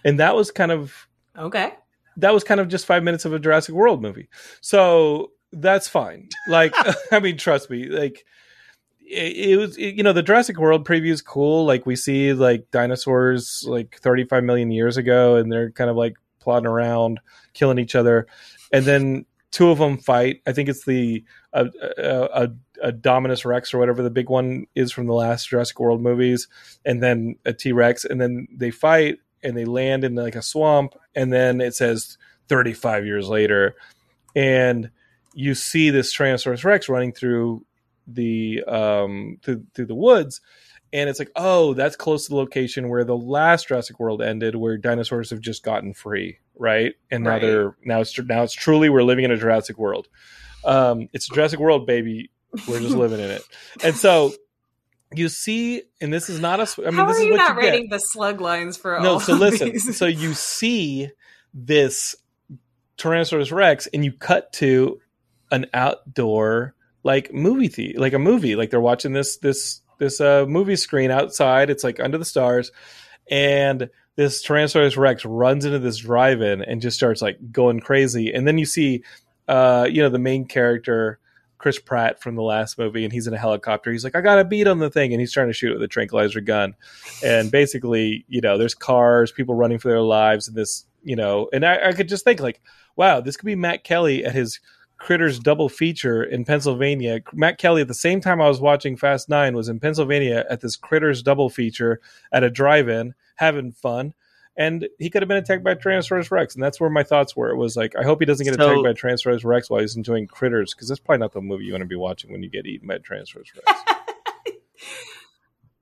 And that was kind of Okay. that was kind of just five minutes of a Jurassic World movie. So that's fine. Like, I mean, trust me, like it, it was, it- you know, the Jurassic World preview is cool. Like we see like dinosaurs like 35 million years ago and they're kind of like plodding around, killing each other. And then two of them fight. I think it's the, uh, uh, uh, a, a, a, a Dominus Rex or whatever the big one is from the last Jurassic World movies. And then a T Rex and then they fight and they land in like a swamp and then it says 35 years later and you see this Tyrannosaurus Rex running through the um through, through the woods and it's like oh that's close to the location where the last Jurassic World ended where dinosaurs have just gotten free right and now Right. they're now it's now it's truly we're living in a Jurassic World um it's a Jurassic World baby we're just living in it and so you see and this is not a. I mean How this are is you what not you get rating the slug lines for no all so listen these? so you see this tyrannosaurus rex and you cut to an outdoor like movie the- like a movie like they're watching this this this uh movie screen outside it's like under the stars and this tyrannosaurus rex runs into this drive-in and just starts like going crazy and then you see uh you know the main character Chris Pratt from the last movie, and he's in a helicopter. He's like, I got a beat on the thing, and he's trying to shoot it with a tranquilizer gun. And basically, you know, there's cars, people running for their lives, and this, you know, and I, I could just think like, wow, this could be Matt Kelly at his Critters double feature in Pennsylvania. Matt Kelly, at the same time I was watching Fast Nine, was in Pennsylvania at this Critters double feature at a drive-in, having fun. And he could have been attacked by Tyrannosaurus Rex, and that's where my thoughts were. It was like, I hope he doesn't get So- attacked by Tyrannosaurus Rex while he's enjoying Critters, because that's probably not the movie you want to be watching when you get eaten by Tyrannosaurus Rex.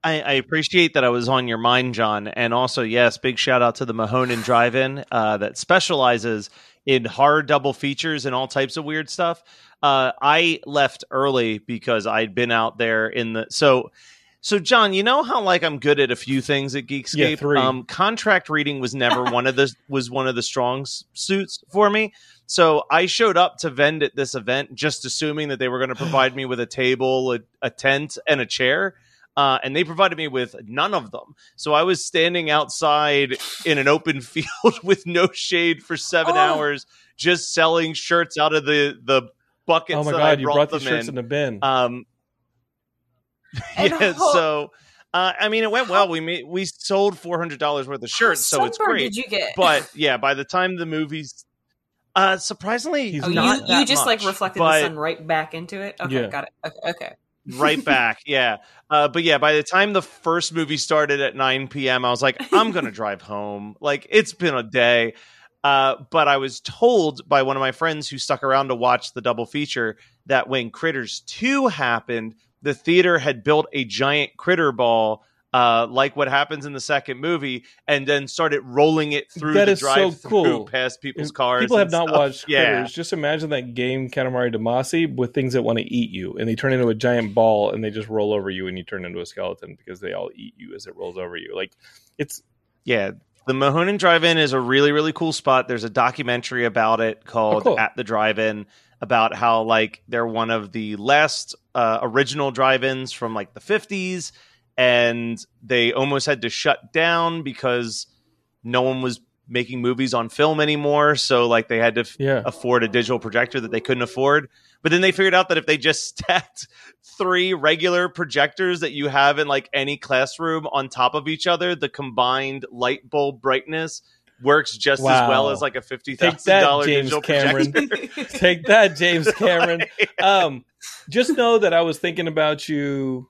I, I appreciate that I was on your mind, John. And also, yes, big shout out to the Mahoning Drive In uh, that specializes in horror double features and all types of weird stuff. Uh, I left early because I'd been out there in the. So, so John, you know how like I'm good at a few things at Geekscape. Yeah, three. Um, contract reading was never one of the was one of the strong suits for me. So I showed up to vend at this event just assuming that they were going to provide me with a table, a, a tent, and a chair. Uh, and they provided me with none of them. So I was standing outside in an open field with no shade for seven Oh. hours, just selling shirts out of the the buckets. oh my that I god, you brought the shirts in. in the bin. Um, yeah, how- so uh, I mean, it went well. We made we sold four hundred dollars worth of shirts, so it's great. Did you get? But yeah, by the time the movie's uh, surprisingly, He's oh, not you you that just like reflected but- the sun right back into it. Okay, Yeah. got it. Okay, okay. Right back. Yeah. Uh, but yeah, by the time the first movie started at 9 p.m., I was like, I'm going to drive home. Like, it's been a day. Uh, but I was told by one of my friends who stuck around to watch the double feature that when Critters 2 happened, the theater had built a giant critter ball uh, like what happens in the second movie, and then started rolling it through That the is so through cool. past people's cars. People have not stuff. watched Yeah, Critters. Just imagine that game Katamari Damacy with things that want to eat you, and they turn into a giant ball, and they just roll over you, and you turn into a skeleton because they all eat you as it rolls over you. Like it's yeah. The Mahoning Drive-In is a really really cool spot. There's a documentary about it called Oh, cool. At the Drive-In about how like they're one of the last uh, original drive-ins from like the 50s and they almost had to shut down because no one was making movies on film anymore so like they had to f- yeah. afford a digital projector that they couldn't afford but then they figured out that if they just stacked three regular projectors that you have in like any classroom on top of each other the combined light bulb brightness works just as well as like a $50,000 Take that, James digital Cameron. projector. Take that, James Cameron. um, just know that I was thinking about you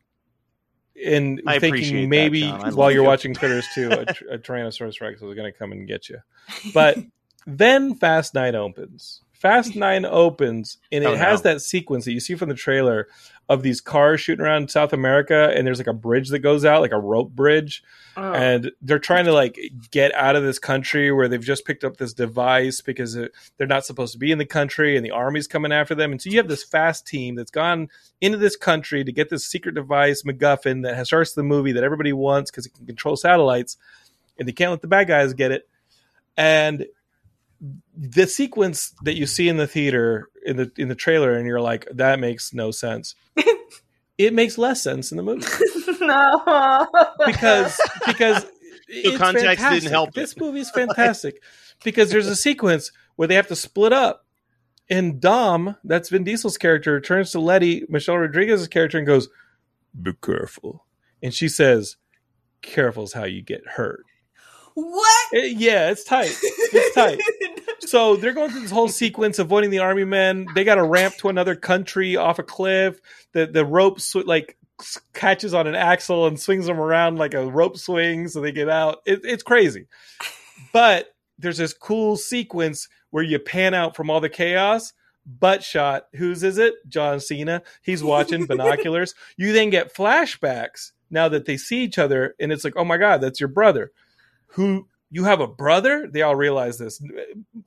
and I thinking maybe. I while you're you. watching Critters 2, a, tr- a Tyrannosaurus Rex is going to come and get you. But then Fast 9 opens. Fast 9 opens, and oh, it Oh, no. has that sequence that you see from the trailer of these cars shooting around South America, and there's like a bridge that goes out, like a rope bridge. Oh. and they're trying to like get out of this country where they've just picked up this device because it, they're not supposed to be in the country and the army's coming after them. And so you have this fast team that's gone into this country to get this secret device MacGuffin that has starts the movie that everybody wants because it can control satellites and they can't let the bad guys get it. And the sequence that you see in the theater in the in the trailer and you're like that makes no sense it makes less sense in the movie no. because because it's context didn't fantastic. help it. This movie is fantastic because there's a sequence where they have to split up, and Dom, that's Vin Diesel's character, turns to Letty, Michelle Rodriguez's character, and goes, "Be careful," and she says, "Careful's how you get hurt." What? Eh, yeah, it's tight. It's tight. So they're going through this whole sequence avoiding the army men. They got a ramp to another country off a cliff. The the rope sw- like catches on an axle and swings them around like a rope swing, so they get out. It, it's crazy, but there's this cool sequence where you pan out from all the chaos. Butt shot. Whose is it? John Cena. He's watching binoculars. You then get flashbacks now that they see each other, and it's like, oh my god, that's your brother. Who you have a brother? They all realize this.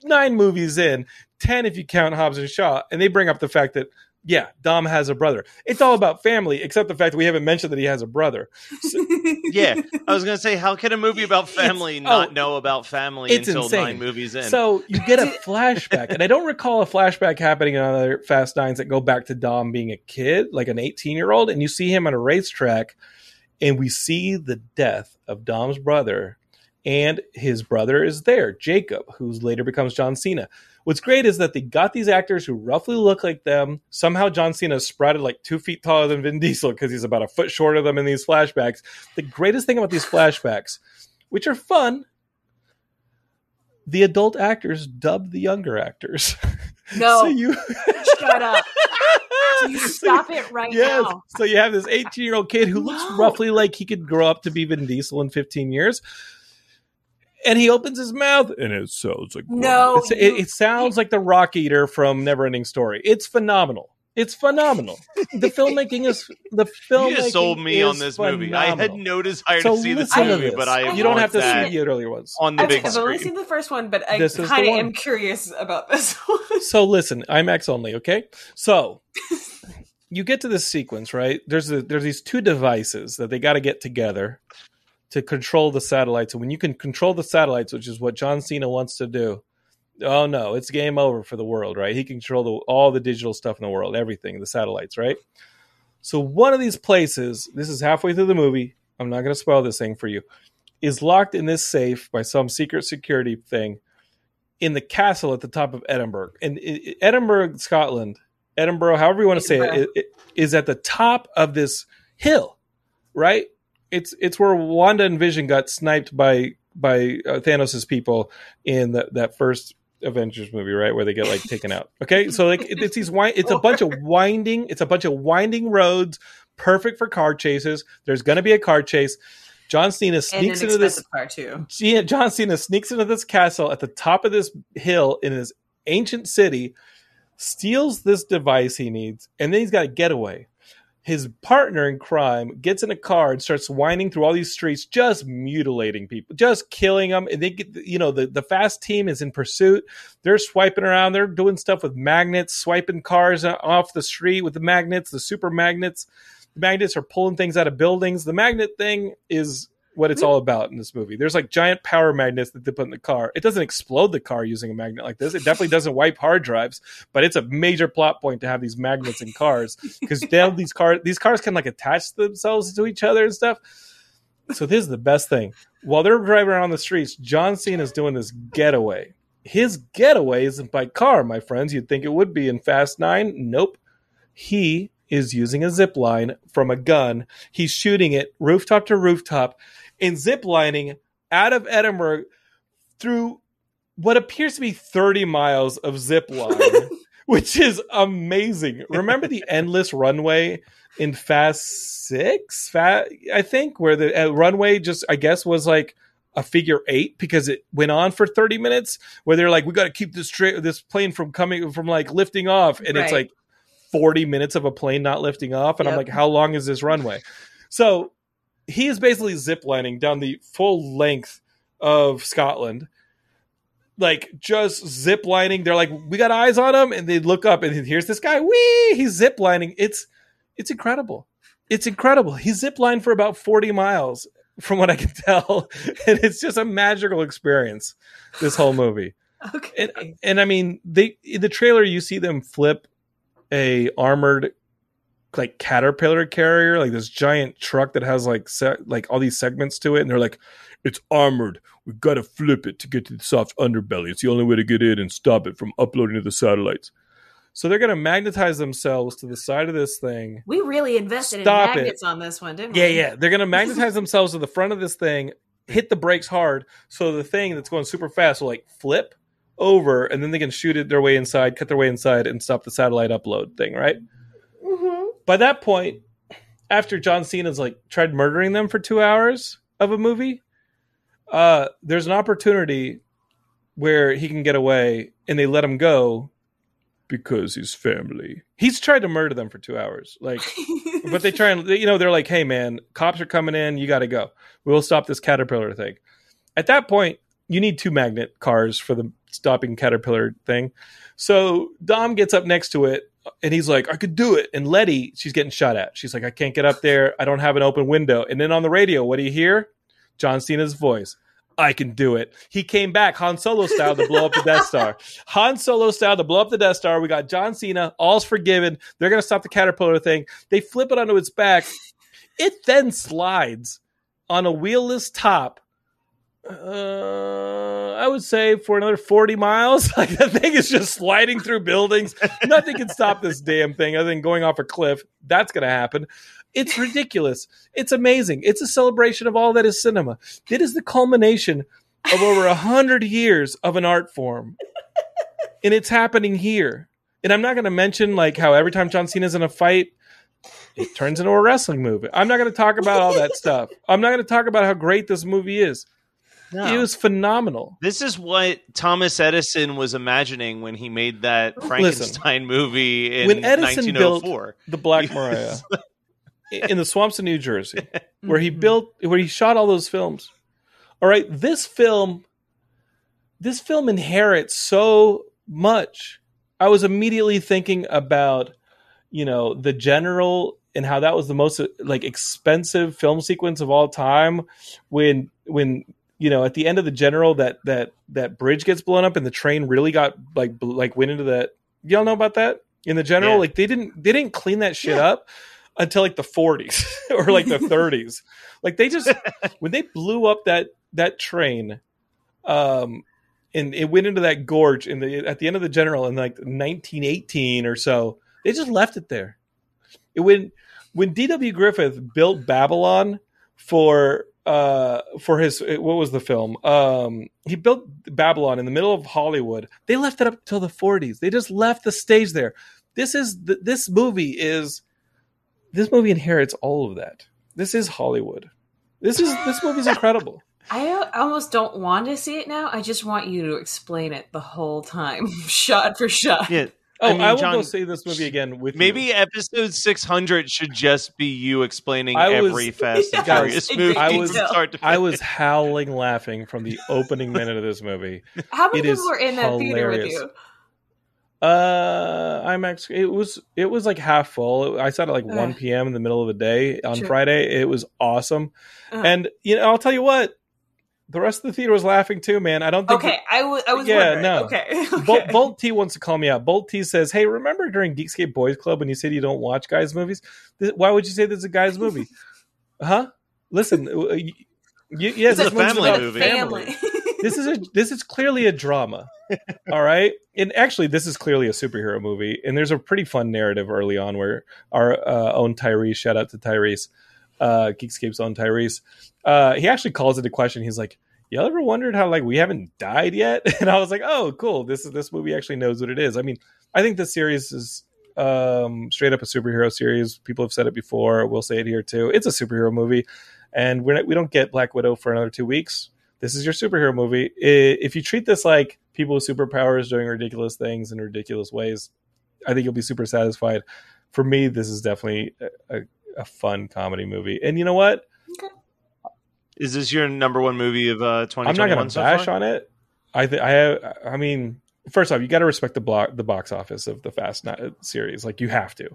Nine movies in, ten if you count Hobbs and Shaw, and they bring up the fact that yeah, Dom has a brother. It's all about family, except the fact that we haven't mentioned that he has a brother. yeah, I was gonna say, how can a movie about family It's- not oh, know about family it's until insane. nine movies in? So you get a flashback, and I don't recall a flashback happening in other Fast Nines that go back to Dom being a kid, like an 18 year old, and you see him on a racetrack, and we see the death of Dom's brother, and his brother is there, Jacob, who's later becomes John Cena. What's great is that they got these actors who roughly look like them. Somehow John Cena is sprouted like two feet taller than Vin Diesel because he's about a foot shorter of them in these flashbacks. The greatest thing about these flashbacks, which are fun, the adult actors dub the younger actors. No. so you Shut up. You stop it right yes. now. So you have this 18 year old kid who looks roughly like he could grow up to be Vin Diesel in 15 years. And he opens his mouth and it sounds like No, It's- it, you- it sounds like the rock eater from Neverending Story. It's phenomenal. It's phenomenal. The filmmaking is the film. you just sold me on this movie. I had no desire So to see this listen movie, this. but I you don't have to want see the earlier ones. on the I've, big I've only seen the first one, but I This is the kind of am curious about this one. so listen, IMAX only, okay? So you get to this sequence, right? There's a, there's these two devices that they got to get together to control the satellites. And when you can control the satellites, which is what John Cena wants to do, oh no, it's game over for the world, right? He can control the, all the digital stuff in the world, everything, the satellites, right? So one of these places, this is halfway through the movie. I'm not going to spoil this thing for you. Is locked in this safe by some secret security thing in the castle at the top of Edinburgh. And Edinburgh, Scotland, Edinburgh, however you want to say it, it, it is at the top of this hill, right? It's it's where Wanda and Vision got sniped by by uh, Thanos' people in the, that first Avengers movie, right, where they get like taken out. Okay, so like it, it's these it's a bunch of winding, it's a bunch of winding roads, perfect for car chases. There's going to be a car chase. John Cena sneaks into this car too. John Cena sneaks into this castle at the top of this hill in his ancient city, steals this device he needs, and then he's got a getaway. His partner in crime gets in a car and starts winding through all these streets, just mutilating people, just killing them. And they get, you know, the, the fast team is in pursuit. They're swiping around. They're doing stuff with magnets, swiping cars off the street with the magnets, the super magnets. The magnets are pulling things out of buildings. The magnet thing is what it's all about in this movie. There's like giant power magnets that they put in the car. It doesn't explode the car using a magnet like this. It definitely doesn't wipe hard drives, but it's a major plot point to have these magnets in cars because these cars. These cars can like attach themselves to each other and stuff. So this is the best thing. While they're driving around the streets, John Cena is doing this getaway. His getaway isn't by car, my friends. You'd think it would be in Fast Nine. Nope. He is using a zip line from a gun. He's shooting it rooftop to rooftop and ziplining out of Edinburgh through what appears to be 30 miles of zip line, which is amazing. Remember the endless runway in Fast Six? Fat, I think, where the uh, runway just, I guess, was like a figure eight because it went on for 30 minutes where they're like, we got to keep this tra- this plane from coming from like lifting off. And it's like 40 minutes of a plane not lifting off. And I'm like, how long is this runway? So he is basically ziplining down the full length of Scotland. Like just ziplining. They're like, we got eyes on him, and they look up and here's this guy. Wee! He's ziplining. It's it's incredible. It's incredible. He ziplined for about 40 miles, from what I can tell. And it's just a magical experience, this whole movie Okay. and, and I mean, they in the trailer you see them flip a armored like caterpillar carrier, like this giant truck that has like se- like all these segments to it, and they're like, "It's armored. We've got to flip it to get to the soft underbelly. It's the only way to get in and stop it from uploading to the satellites." So they're gonna magnetize themselves to the side of this thing. we really invested Stop in it. magnets on this one, didn't Yeah, we? Yeah, yeah. They're gonna magnetize themselves to the front of this thing, hit the brakes hard, so the thing that's going super fast will like flip over, and then they can shoot it their way inside, cut their way inside, and stop the satellite upload thing. Right. Mm-hmm. By that point, after John Cena's like tried murdering them for two hours of a movie, uh, there's an opportunity where he can get away, and they let him go because he's family. He's tried to murder them for two hours, like but they try and you know they're like hey man cops are coming in. You got to go. We'll stop this caterpillar thing. At that point you need two magnet cars for the stopping caterpillar thing. So dom gets up next to it and he's like i could do it and letty she's getting shot at she's like i can't get up there i don't have an open window and then on the radio what do you hear john cena's voice I can do it. He came back Han Solo style to blow up the Death Star. Han Solo style to blow up the Death Star. We got John Cena. All's forgiven. They're going to stop the caterpillar thing. They flip it onto its back. It then slides on a wheelless top. Uh, I would say for another 40 miles. Like the thing is just sliding through buildings. Nothing can stop this damn thing other than going off a cliff. That's going to happen. It's ridiculous. It's amazing. It's a celebration of all that is cinema. It is the culmination of over a hundred years of an art form, and it's happening here. And I'm not going to mention like how every time John Cena's in a fight, it turns into a wrestling movie. I'm not going to talk about all that stuff. I'm not going to talk about how great this movie is. It was phenomenal. This is what Thomas Edison was imagining when he made that Frankenstein movie in When Edison built 1904. the Black Maria in the swamps of New Jersey, where he mm-hmm. built, where he shot all those films. All right, this film, this film inherits so much. I was immediately thinking about, you know, the general and how that was the most like expensive film sequence of all time. When when you know at the end of the general that that that bridge gets blown up and the train really got like bl- like went into that. Y'all know about that in the general? Yeah. Like they didn't they didn't clean that shit up until like the 40s or like the 30s. Like they just when they blew up that that train, um, and it went into that gorge in the at the end of the general in like 1918 or so. They just left it there. It when when D.W. Griffith built Babylon for uh for his what was the film um he built babylon in the middle of hollywood they left it up till the 40s they just left the stage there this is th- this movie is this movie inherits all of that this is hollywood this is this movie's incredible I almost don't want to see it now. I just want you to explain it the whole time, shot for shot. Yeah. Oh, I, mean, will go see this movie again with Maybe you. episode 600 should just be you explaining I was- every Fast and Guys, Furious in movie. I was- from start to I was howling laughing from the opening minute of this movie. How many It people were in that theater with hilarious. you? Uh, IMAX. It was it was like half full. I saw it at like Ugh. one p.m. in the middle of the day on Sure. Friday. It was awesome, Ugh. and you know I'll tell you what, the rest of the theater was laughing too, man. I don't think Okay, I was. Was Yeah, wondering. no. Okay. okay. Bolt, Bolt T wants to call me out. Bolt T says, "Hey, remember during Geekscape Boys Club when you said you don't watch guys' movies? Th- Why would you say this is a guys' movie? huh? Listen, uh, you, you, yes, It's a this movie's family about movie. family. this is a this is clearly a drama all right and actually this is clearly a superhero movie and there's a pretty fun narrative early on where our uh, own tyrese shout out to tyrese uh geekscape's own tyrese. Uh he actually calls it a question. He's like y'all ever wondered how like we haven't died yet? And i was like oh cool. This is this movie actually knows what it is. I mean i think this series is um straight up a superhero series. People have said it before. We'll say it here too. It's a superhero movie. And we're not, we don't get black widow for another two weeks. This is your superhero movie. If you treat this like people with superpowers doing ridiculous things in ridiculous ways, I think you'll be super satisfied. For me, this is definitely a, a, a fun comedy movie. And you know what? Is this your number one movie of uh, 2021 I'm not going to so bash far? on it. I think I I mean, first off, you got to respect the block the box office of the Fast Ni- series. Like you have to.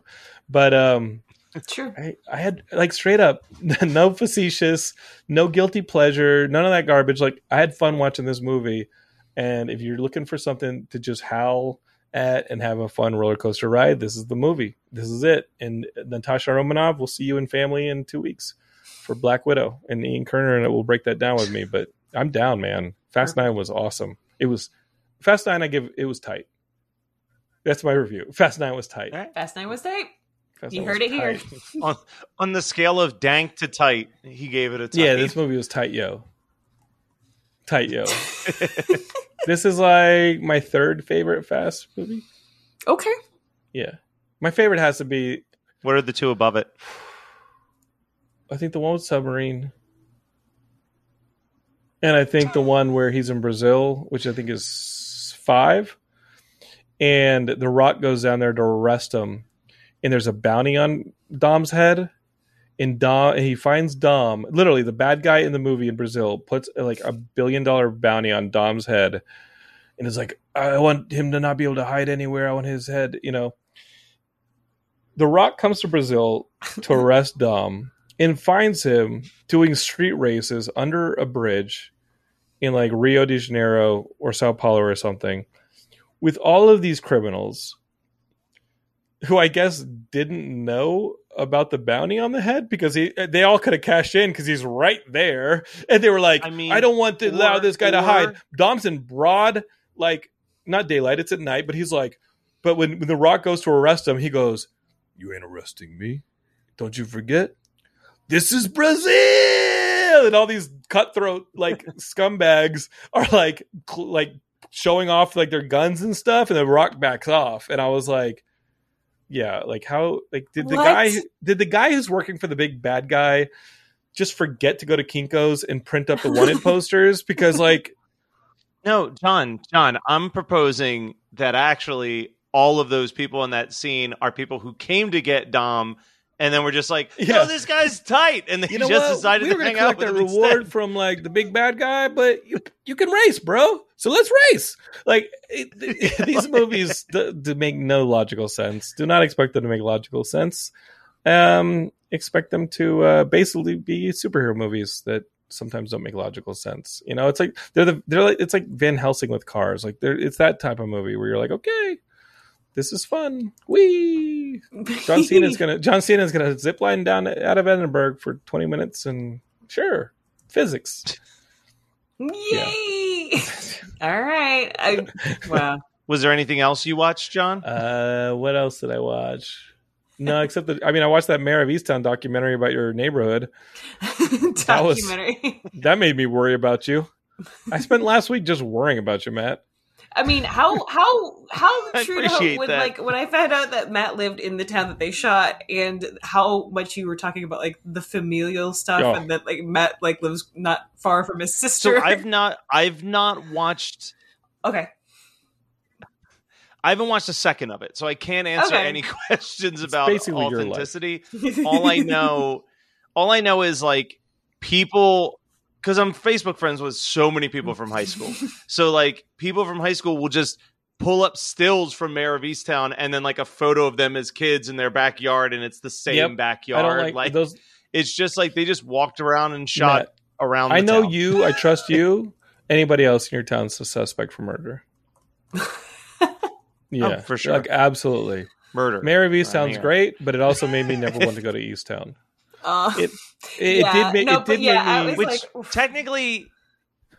But um True. I, I had like straight up no facetious, no guilty pleasure, none of that garbage. Like I had fun watching this movie, and if you're looking for something to just howl at and have a fun roller coaster ride, this is the movie. This is it. And Natasha Romanov, we'll see you in Family in two weeks for Black Widow, and Ian Kerner, and it will break that down with me. But I'm down, man. Fast Nine was awesome. It was Fast Nine. I give it was tight. That's my review. Fast Nine was tight. All right. Fast Nine was tight. Fast You heard was it here. on, on the scale of dank to tight, he gave it a tight. Yeah, this movie was tight, yo. Tight, yo. this is like my third favorite Fast movie. Okay. Yeah, my favorite has to be. what are the two above it? I think the one with submarine, and I think the one where he's in Brazil, which I think is five, and the Rock goes down there to arrest him, and there's a bounty on Dom's head. And Dom, he finds Dom. Literally, the bad guy in the movie in Brazil puts like a billion dollar bounty on Dom's head, and is like, "I want him to not be able to hide anywhere. I want his head." You know. The Rock comes to Brazil to arrest Dom and finds him doing street races under a bridge in like Rio de Janeiro or Sao Paulo or something with all of these criminals who I guess didn't know about the bounty on the head because he they all could have cashed in because he's right there. And they were like I mean, I don't want to allow this guy to hide. Dom's in broad like not daylight it's at night but he's like but when, when the rock goes to arrest him he goes you ain't arresting me. Don't you forget. This is Brazil, and all these cutthroat like scumbags are like cl- like showing off like their guns and stuff, and the Rock backs off, and I was like, yeah, like how like did the What? guy did the guy who's working for the big bad guy just forget to go to Kinkos and print up the wanted posters because like No, John, John, I'm proposing that actually all of those people in that scene are people who came to get Dom and then we're just like, Yeah. no, this guy's tight. And they you know just what decided we to hang out with him reward instead. from like the big bad guy, but you you can race, bro. So let's race. Like it, these movies do, do make no logical sense. Do not expect them to make logical sense. Um, expect them to uh, basically be superhero movies that sometimes don't make logical sense. You know, it's like they're the they're like it's like Van Helsing with cars. Like they're it's that type of movie where you're like, okay, this is fun. Wee. John Cena's gonna John Cena's gonna zip line down out of Edinburgh for 20 minutes and sure physics. Yay! All right. I, wow. Was there anything else you watched, John? Uh, what else did I watch? No, except that I mean I watched that Mare of Easttown documentary about your neighborhood. That was- Documentary. That made me worry about you. I spent last week just worrying about you, Matt. I mean, how how how I true to hope when that. like when I found out that Matt lived in the town that they shot, and how much you were talking about like the familial stuff, Oh. and that like Matt like lives not far from his sister. So sister. I've not I've not watched okay. I haven't watched a second of it, so I can't answer Okay. any questions It's about basically your life. authenticity. all I know, all I know is like people, because I'm Facebook friends with so many people from high school. So like people from high school will just pull up stills from Mare of Easttown and then like a photo of them as kids in their backyard, and it's the same Yep. I backyard. don't like, like those. it's just like they just walked around and shot Matt, around. I know town. you. I trust you. Anybody else in your town's a suspect for murder. Oh, yeah, Oh, for sure. Like absolutely. murder. Mare of Easttown sounds great, but it also made me never want to go to East Town. Uh, It it, Yeah, did make no, it did yeah, make me. Which like, technically,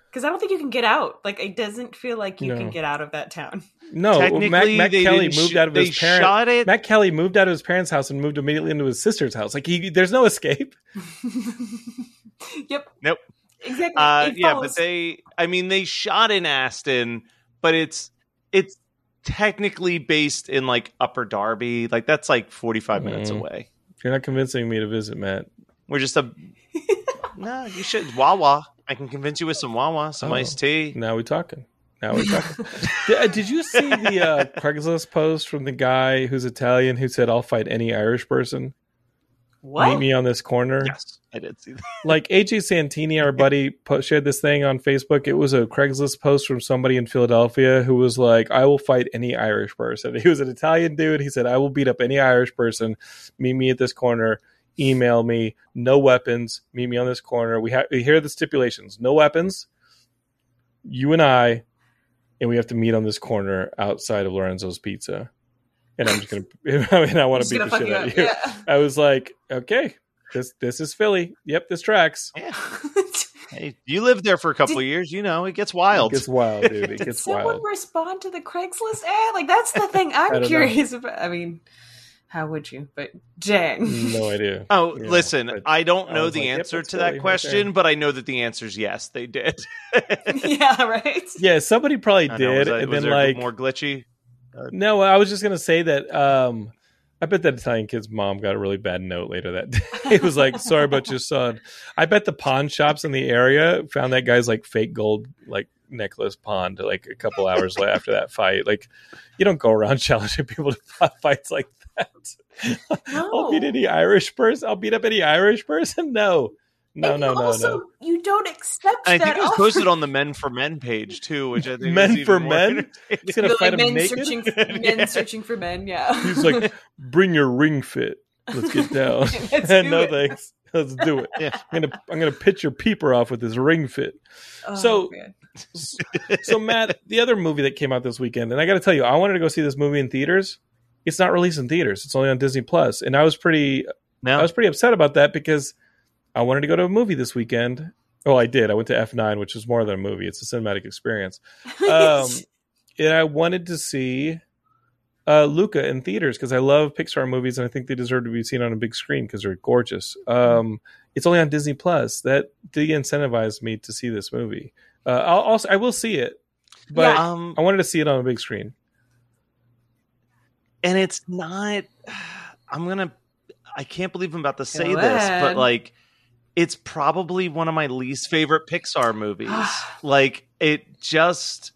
because I don't think you can get out. Like, it doesn't feel like you No. can get out of that town. No, technically Matt, Matt they Kelly moved sh- out of his parents. shot it. Matt Kelly moved out of his parents' house and moved immediately into his sister's house. Like he, there's no escape. yep. Nope. Exactly. Uh, yeah, but they, I mean, they shot in Aston, but it's it's technically based in like Upper Darby. Like that's like forty five minutes Mhm. away. You're not convincing me to visit, Matt. We're just a no. You should Wawa. I can convince you with some Wawa, some Oh. iced tea. Now we're talking. Now we're talking. did, uh, did you see the uh, Craigslist post from the guy who's Italian who said, "I'll fight any Irish person. What? Meet me on this corner." Yes, I did see that. like AJ Santini, our buddy, po- shared this thing on Facebook. It was a Craigslist post from somebody in Philadelphia who was like, "I will fight any Irish person." He was an Italian dude. He said, "I will beat up any Irish person. Meet me at this corner. Email me. No weapons. Meet me on this corner. We have here are the stipulations: no weapons. You and I, and we have to meet on this corner outside of Lorenzo's Pizza." And I'm just gonna. I mean, I want to beat the shit you out of you. I was like, okay, this this is Philly. Yep, this tracks. Yeah. Yeah. Hey, you lived there for a couple of years. You know, it gets wild. It gets wild, dude. It Did gets someone wild. respond to the Craigslist ad? Like, that's the thing I I'm don't know. curious about. I mean, how would you? But dang. No idea. Oh, Yeah, listen, I don't know was the like, answer that's to that question, there. but I know that the answer is yes, they did. yeah, right? Yeah, somebody probably I know, was did, that- and was then there like more glitchy. No, I was just gonna say that. um I bet that Italian kid's mom got a really bad note later that day. it was like, "Sorry about your son." I bet the pawn shops in the area found that guy's like fake gold like necklace pawned like a couple hours after that fight. Like, you don't go around challenging people to fi- fights like that. I'll beat any Irish person. I'll beat up any Irish person. No, no, And no, no, also, no. You don't accept I that. think it was offer. posted on the Men for Men page too, which I think Men was for Men? entertaining. He's gonna The, fight like, him men naked. searching for men Yeah. searching for men. Yeah, He's like, "Bring your ring fit. Let's get down." Let's do no it. thanks. Let's do it. Yeah. I'm gonna I'm gonna pitch your peeper off with this ring fit. Oh, So- man. So Matt, the other movie that came out this weekend, and I got to tell you, I wanted to go see this movie in theaters. It's not released in theaters. It's only on Disney Plus, and I was pretty No, I was pretty upset about that because I wanted to go to a movie this weekend. Oh, I did. I went to F9, which is more than a movie; it's a cinematic experience. Um, and I wanted to see uh, Luca in theaters because I love Pixar movies and I think they deserve to be seen on a big screen because they're gorgeous. Um, it's only on Disney Plus. That de-incentivized me to see this movie. Uh, I'll also I will see it, but Yeah. um, I wanted to see it on a big screen. and it's not. I'm gonna. I can't believe I'm about to say this, but like, it's probably one of my least favorite Pixar movies. like, it just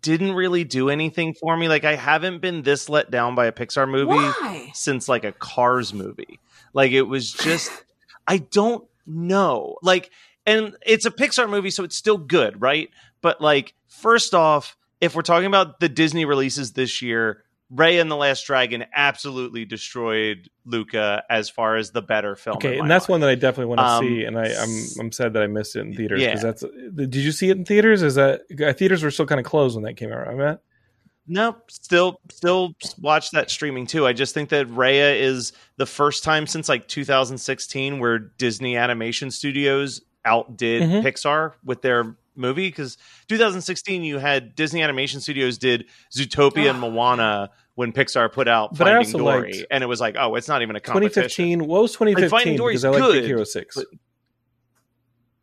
didn't really do anything for me. Like, I haven't been this let down by a Pixar movie Why? since like a Cars movie. Like, it was just. I don't know. Like, and it's a Pixar movie, so it's still good, right? But like, first off, if we're talking about the Disney releases this year, Raya and the Last Dragon absolutely destroyed Luca as far as the better film. Okay, and that's mind. one that I definitely want to Um, see, and I, I'm I'm sad that I missed it in theaters Yeah. that's. Did you see it in theaters? Is that uh, theaters were still kind of closed when that came out? right, Matt? Nope, still still watch that streaming too. I just think that Raya is the first time since like 2016 where Disney Animation Studios outdid Mhm. Pixar with their movie because 2016 you had Disney Animation Studios did Zootopia and Ah. Moana when Pixar put out But Finding Dory, liked- and it was like, oh, it's not even a competition. 2015. What was 2015? Finding Dory's because I like Big good, Hero Six. but-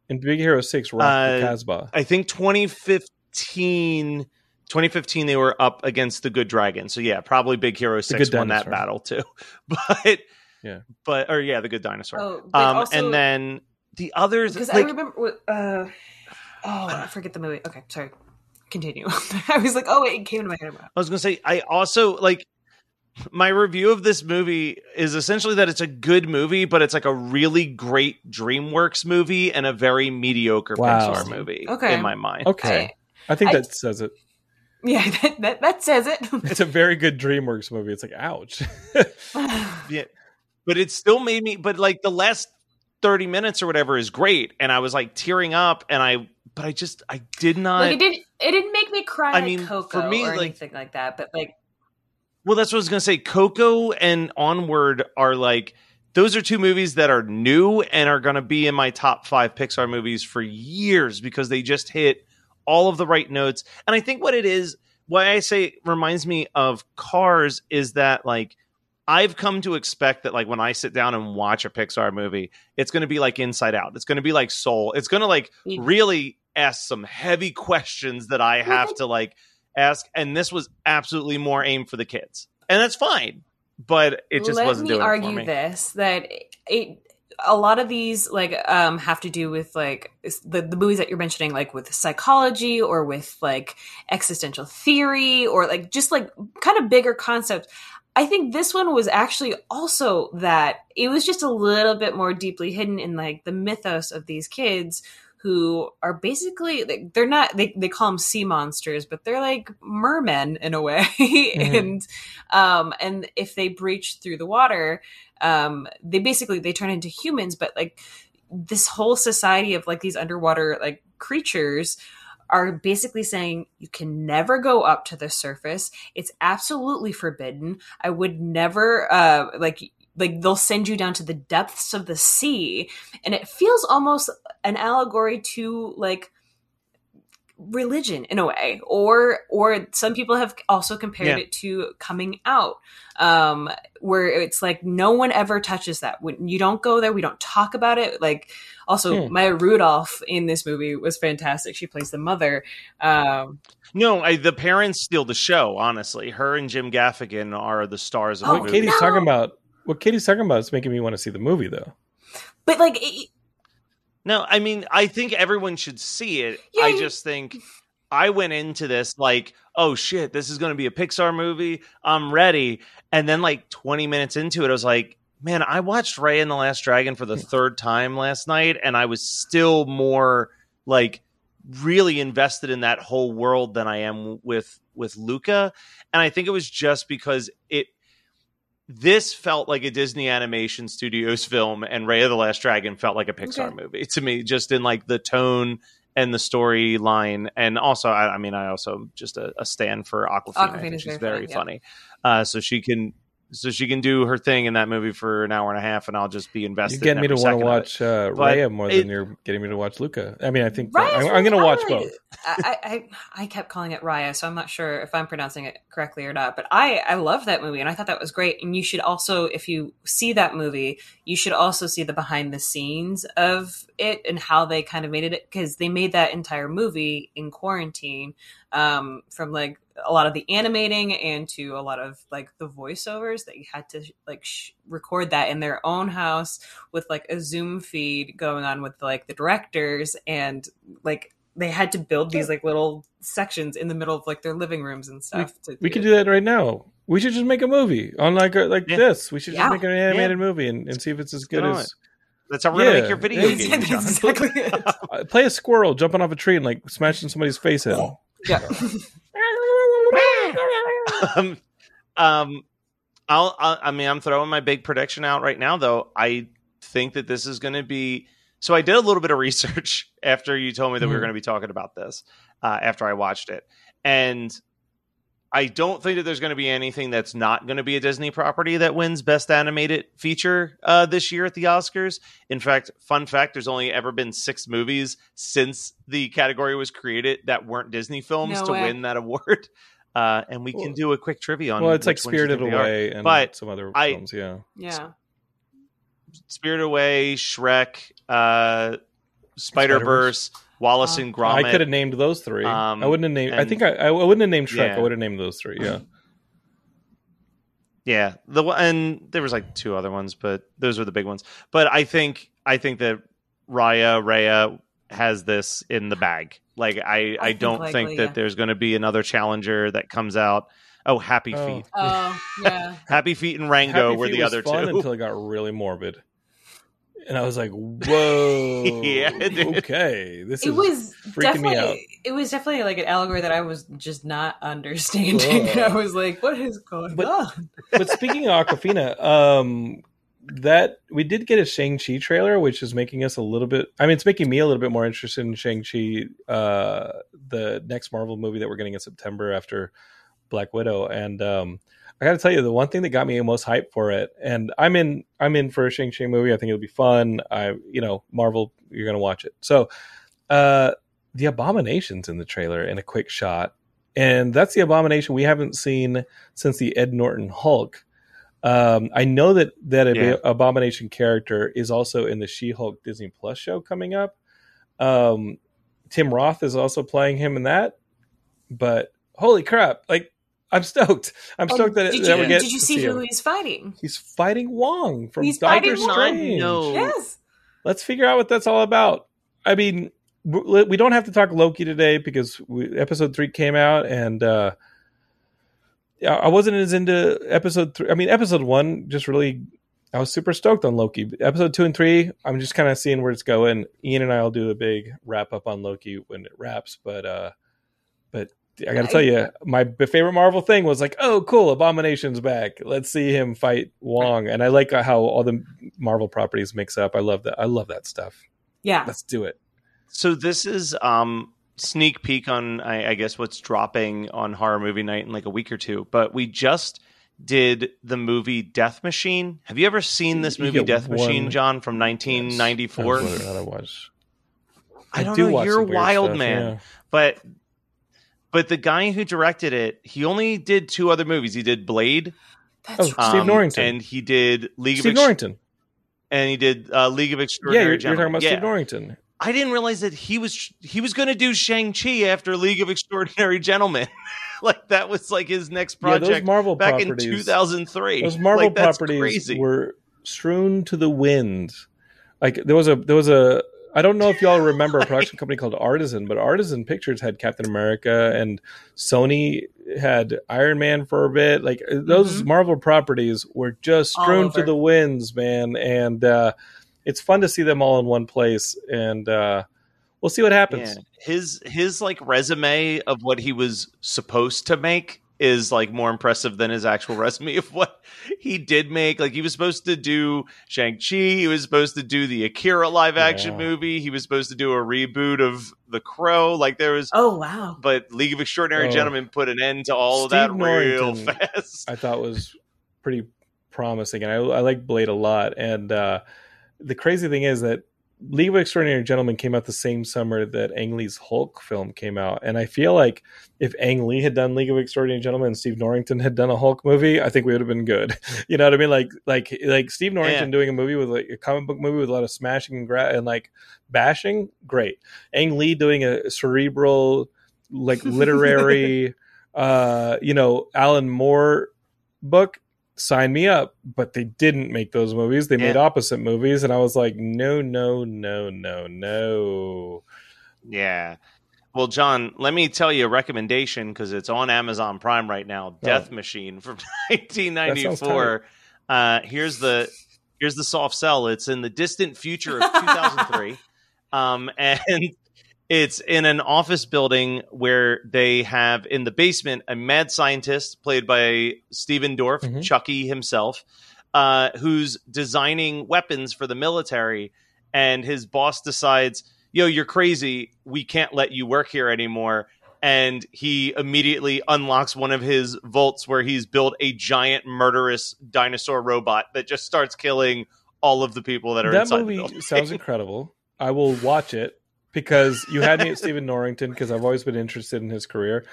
and Big Hero Six rocked Uh, the Casbah. I think 2015. 2015 they were up against the good dragon so yeah probably big hero 6 Good won that battle too but Yeah. but or yeah the good dinosaur Oh, um also, and then the others because like I remember. Uh, oh, I forget the movie. Okay, sorry. continue. I was like, oh, it came to my head. I was gonna say I also like my review of this movie is essentially that it's a good movie, but it's like a really great DreamWorks movie and a very mediocre Wow. Pixar movie Okay. in my mind. Okay. I, think I- that says it. Yeah, that, that, that says it. It's a very good DreamWorks movie. It's like, ouch. Yeah. But it still made me but like the last 30 minutes or whatever is great and I was like tearing up and I but I just I did not like it didn't it didn't make me cry I like mean, Coco for me, or like- anything like that. But like Well, that's what I was gonna say. Coco and Onward are like those are two movies that are new and are gonna be in my top five Pixar movies for years because they just hit all of the right notes. And I think what it is, why I say it reminds me of Cars is that like I've come to expect that like when I sit down and watch a Pixar movie, it's gonna be like Inside Out. It's gonna be like Soul. It's gonna like really ask some heavy questions that I have to like ask. And this was absolutely more aimed for the kids, and that's fine. But it just let wasn't me doing argue it for me. this that it a lot of these like um have to do with like the, the movies that you're mentioning like with psychology or with like existential theory or like just like kind of bigger concepts i think this one was actually also that it was just a little bit more deeply hidden in like the mythos of these kids who are basically like, they're not they, they call them sea monsters but they're like mermen in a way. And um and if they breach through the water um they basically they turn into humans but like this whole society of like these underwater like creatures are basically saying you can never go up to the surface. It's absolutely forbidden. I would never uh like like they'll send you down to the depths of the sea. And it feels almost an allegory to like religion in a way or or some people have also compared Yeah. it to coming out um where it's like no one ever touches that when you don't go there we don't talk about it like also Hmm. maya rudolph in this movie was fantastic she plays the mother um No, I, the parents steal the show. Honestly, her and Jim Gaffigan are the stars of Oh, the what. Katie's no. talking about, what Katie's talking about is making me want to see the movie, though. but like it, No, I mean, I think everyone should see it. I just think I went into this like, oh shit, this is going to be a Pixar movie. I'm ready. And then, like 20 minutes into it, I was like, man, I watched Raya and the Last Dragon for the third time last night, and I was still more like really invested in that whole world than I am with with Luca. And I think it was just because it this felt like a Disney Animation Studios film, and Raya of the Last Dragon felt like a Pixar Okay. movie to me, just in like the tone and the storyline. And also, I, I mean, I also just a, a stand for Awkwafina. I think she's very very funny, funny, uh, so she can. So she can do her thing in that movie for an hour and a half, and I'll just be invested. You're getting in me to want to second of it. watch uh, Raya more it- than you're getting me to watch Luca. I mean, I think Raya's I'm, I'm going to watch both. I, I I kept calling it Raya, so I'm not sure if I'm pronouncing it correctly or not. But I I love that movie, and I thought that was great. And you should also, if you see that movie, you should also see the behind the scenes of it and how they kind of made it because they made that entire movie in quarantine, um, from like a lot of the animating and to a lot of like the voiceovers that you had to like sh- record that in their own house with like a Zoom feed going on with like the directors and like they had to build these like little sections in the middle of like their living rooms and stuff. to We could do that right now. We should just make a movie on like a, like Yeah. this. We should Yeah. just make an animated movie and, and see if it's as good as. That's how we're gonna make your video Yeah, game. That's exactly it. Uh, play a squirrel jumping off a tree and like smashing somebody's face in. Yeah. Um, um, I'll, I'll, I mean, I'm throwing my big prediction out right now, though. I think that this is going to be. So I did a little bit of research after you told me that we were Mhm. going to be talking about this. Uh, after I watched it, and I don't think that there's going to be anything that's not going to be a Disney property that wins Best Animated Feature uh, this year at the Oscars. In fact, fun fact: there's only ever been six movies since the category was created that weren't Disney films No to way. win that award. Uh, and we can do a quick trivia on. Well, it's like which ones you Spirited think they are. Away and But some other I- films. Yeah, Yeah. Spirited Away, Shrek, uh, Spider Verse, Wallace Oh. and Gromit. I could have named those three. Um, I wouldn't have named. I think I, I wouldn't have named Shrek. Yeah. I would have named those three. Yeah. Yeah, the one- and there was like two other ones, but those were the big ones. But I think I think that Raya, Raya, has this in the bag. Like I, I, think don't likely, think that yeah. there's going to be another challenger that comes out. Oh, Happy Oh. Feet, Oh yeah. Happy Feet and Rango Happy were Feet the was other fun two. until it got really morbid, and I was like, "Whoa, Yeah, it okay, this It is was freaking me out." it was definitely like an allegory that I was just not understanding. I was like, what is going But- on? but speaking of Awkwafina, um, that we did get a Shang Chi trailer, which is making us a little bit. I mean, it's making me a little bit more interested in Shang Chi, uh, the next Marvel movie that we're getting in September after Black Widow. And um, I got to tell you, the one thing that got me the most hyped for it, and I'm in, I'm in for a Shang Chi movie. I think it'll be fun. I, you know, Marvel, you're gonna watch it. So, uh, the abominations in the trailer in a quick shot. And that's the abomination we haven't seen since the Ed Norton Hulk. Um, I know that that Ab- Yeah. Abomination character is also in the She-Hulk Disney Plus show coming up. Um, Tim Roth is also playing him in that. But holy crap! Like I'm stoked. I'm stoked that, did that you we get did you to see who him. he's fighting? He's fighting Wong from He's Doctor fighting Wong? Strange. No. Yes. Let's figure out what that's all about. I mean, we don't have to talk Loki today because we, episode three came out, and uh, yeah, I wasn't as into episode three. I mean, episode one just really, I was super stoked on Loki. Episode two and three, I'm just kind of seeing where it's going. Ian and I will do a big wrap up on Loki when it wraps, but uh, but I got to tell you, my favorite Marvel thing was like, oh, cool, Abomination's back. Let's see him fight Wong, and I like how all the Marvel properties mix up. I love that. I love that stuff. Yeah. Let's do it. So this is um sneak peek on I, I guess what's dropping on horror movie night in like a week or two. But we just did the movie Death Machine. Have you ever seen this movie get Death Machine, John, from 1994? Yes, whether or not I. I don't do know. You're a wild stuff, man. yeah. But but the guy who directed it, he only did two other movies. He did Blade, That's Oh, Steve um, Norrington. and he did League Steve of Ex- Norrington. and he did uh, League of Yeah, Extraordinary you're, you're talking Gentlemen. about yeah. Steve Norrington. I didn't realize that he was he was going to do Shang Chi after League of Extraordinary Gentlemen. like that was like his next Yeah, those project Marvel back in 2003. Those Marvel like, properties crazy. were strewn to the wind. Like there was a there was a I don't know if y'all remember a production company called Artisan, but Artisan Pictures had Captain America and Sony had Iron Man for a bit. Like those Mhm. Marvel properties were just strewn to the winds, man. And uh, it's fun to see them all in one place. And uh, we'll see what happens. Yeah. His his like resume of what he was supposed to make is like more impressive than his actual resume of what he did make. Like he was supposed to do Shang Chi, he was supposed to do the Akira live action Yeah. movie, he was supposed to do a reboot of The Crow. Like there was, Oh wow. but League of Extraordinary Oh. Gentlemen put an end to all Steve of that real fast. I thought was pretty promising, and I, I like Blade a lot. And uh, the crazy thing is that League of Extraordinary Gentlemen came out the same summer that Ang Lee's Hulk film came out, and I feel like if Ang Lee had done League of Extraordinary Gentlemen and Steve Norrington had done a Hulk movie, I think we would have been good. You know what I mean? Like like like Steve Norrington Yeah. doing a movie with like a comic book movie with a lot of smashing and, gra- and like bashing, great. Ang Lee doing a cerebral like literary uh you know alan moore book sign me up but they didn't make those movies they made opposite movies and i was like no no no no no Yeah. Well, John, let me tell you a recommendation because it's on Amazon Prime right now. Death Machine from 1994. Uh, here's the here's the soft sell. It's in the distant future of 2003, um, and it's in an office building where they have in the basement a mad scientist played by Steven Dorff, Mhm. Chucky himself, uh, who's designing weapons for the military, and his boss decides yo, you're crazy. We can't let you work here anymore. And he immediately unlocks one of his vaults where he's built a giant murderous dinosaur robot that just starts killing all of the people that are that inside movie sounds incredible i will watch it because you had me at stephen norrington because i've always been interested in his career.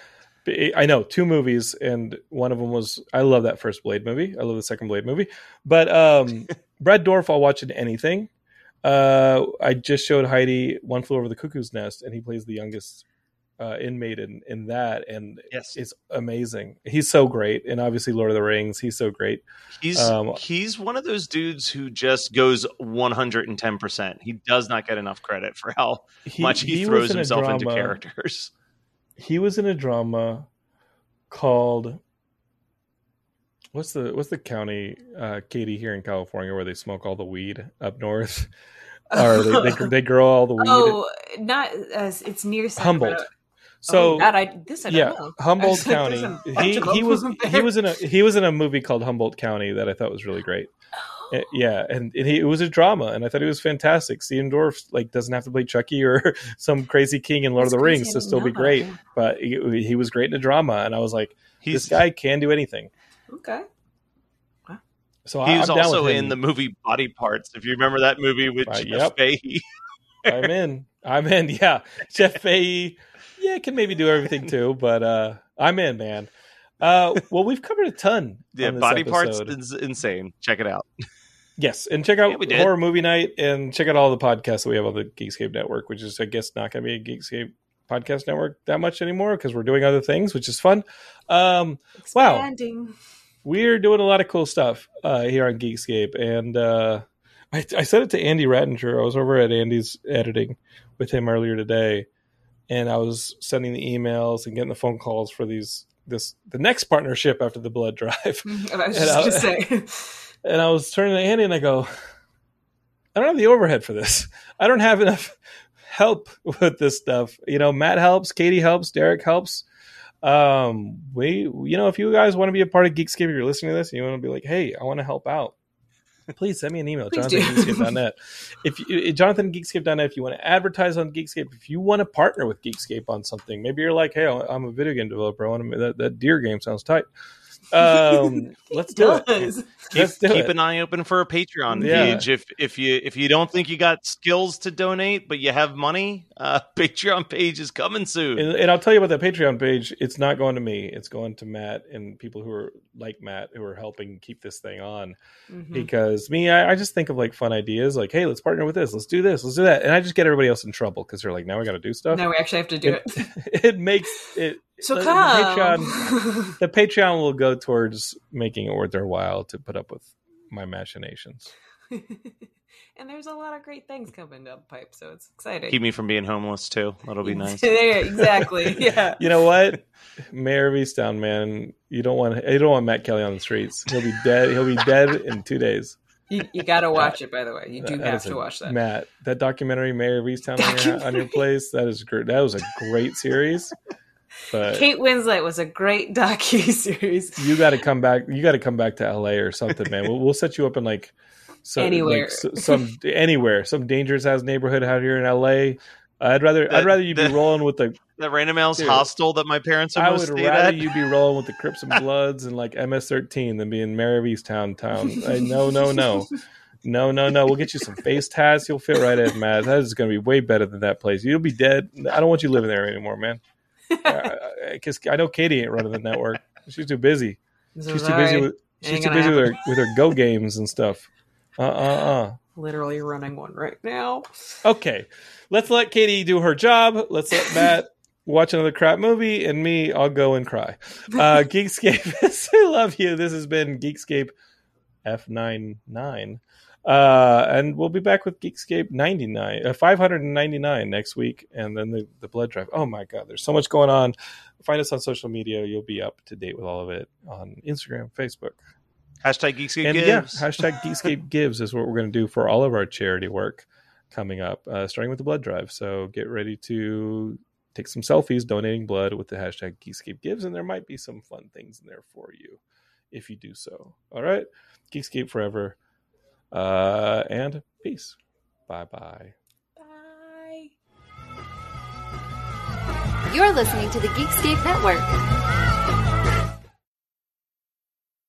I know two movies and one of them was i love that first blade movie. I love the second blade movie. But um Brad Dourif i'll watch in anything. Uh i just showed heidi one flew over the cuckoo's nest and he plays the youngest uh, inmate in in that, and Yes. it's amazing. He's so great, and obviously Lord of the Rings, he's so great. He's Um, he's one of those dudes who just goes 110%. He does not get enough credit for how He, much he, was throws in himself into characters. He was in a drama called what's the what's the county, uh, Katie here in California, where they smoke all the weed up north, or they they, they grow all the weed. Oh, not as it's near Sacramento. Humboldt. So oh, God, I this I don't yeah, know. Humboldt I like, County. there's a bunch He he was he was in a he was in a movie called Humboldt County that I thought was really great. Uh, Yeah, and, and he, it was a drama, and I thought it was fantastic. Steven Dorff like doesn't have to play Chucky or some crazy king in Lord That's of the Rings to didn't still be great. that. But he, he was great in a drama, and I was like, He's this guy can do anything. Okay. So he I, was I'm also in the movie Body Parts. If you remember that movie with Right, Jeff yep. Fahey. I'm in. I'm in. Yeah, Jeff Fahey. Yeah, can maybe do everything too, but uh, I'm in, man. Uh, well, we've covered a ton. Yeah, on this Body Parts is insane. Check it out. Yes, and check out Yeah, we did. Horror Movie Night and check out all the podcasts that we have on the Geekscape Network, which is, I guess, not going to be a Geekscape podcast network that much anymore because we're doing other things, which is fun. Um, Wow. Expanding. we're doing a lot of cool stuff uh, here on Geekscape, and uh, I, I said it to Andy Rattinger. I was over at Andy's editing with him earlier today, and I was sending the emails and getting the phone calls for these this the next partnership after the blood drive. I was And just I- gonna. And I was turning to Andy and I go, I don't have the overhead for this. I don't have enough help with this stuff. You know, Matt helps, Katie helps, Derek helps. Um, we, you know, if you guys want to be a part of Geekscape, if you're listening to this and you want to be like, hey, I want to help out, please send me an email, Please Jonathan Geekscape.net. If you, Jonathan at Geekscape.net, if you want to advertise on Geekscape, if you want to partner with Geekscape on something, maybe you're like, hey, I'm a video game developer. I want to, that, that deer game sounds tight. Um, let's do it. Keep, Let's do keep it. an eye open for a Patreon Yeah. page. If if you if you don't think you got skills to donate, but you have money, uh, Patreon page is coming soon. And, and I'll tell you about that Patreon page. It's not going to me. It's going to Matt and people who are like Matt who are helping keep this thing on. Mhm. Because me, I, I just think of like fun ideas, like, hey, let's partner with this, let's do this, let's do that, and I just get everybody else in trouble because they're like, now we got to do stuff. Now we actually have to do it. it makes it. So the, the. Patreon, the Patreon will go towards making it worth their while to put up with my machinations. and there's a lot of great things coming down the pipe, so it's exciting. Keep me from being homeless too. That'll be nice. there, exactly. Yeah. You know what, Mare of Easttown, man, you don't want you don't want Matt Kelly on the streets. He'll be dead. He'll be dead in two days. You, you got to watch it, by the way. You do have to a- watch that. Matt, that documentary, Mare of Easttown, on your, on your place, that is great. That was a great series. But Kate Winslet was a great docu series. you got to come back. You got to come back to LA or something, man. We'll, we'll set you up in like so, Anywhere. like, s- some anywhere, some dangerous ass neighborhood out here in LA. I'd rather I'd rather you be rolling with the That random house Dude. hostel that my parents I would rather at. you be rolling with the Crips and Bloods and like MS13 than being Mare of Easttown town. I, no, no, no. No, no, no. We'll get you some face tats. You'll fit right in, Matt. That is going to be way better than that place. You'll be dead. I don't want you living there anymore, man. Because I know Katie ain't running the network. She's too busy. So She's too busy with Ain't she's too gonna busy with her with her go games and stuff. Uh uh uh. Literally running one right now. Okay, let's let Katie do her job. Let's let Matt watch another crap movie, and me, I'll go and cry. Uh, Geekscape, I love you. This has been Geekscape F99. Uh, and we'll be back with Geekscape 99, uh, 599 next week, and then the, the blood drive. Oh my God, there's so much going on. Find us on social media. You'll be up to date with all of it on Instagram, Facebook, Hashtag Geekscape and Gives. yeah, hashtag Geekscape Gives is what we're going to do for all of our charity work coming up, uh, starting with the blood drive. So get ready to take some selfies donating blood with the hashtag Geekscape Gives, and there might be some fun things in there for you if you do so. All right, Geekscape forever, uh, and peace. Bye bye. Bye. You're listening to the Geekscape Network.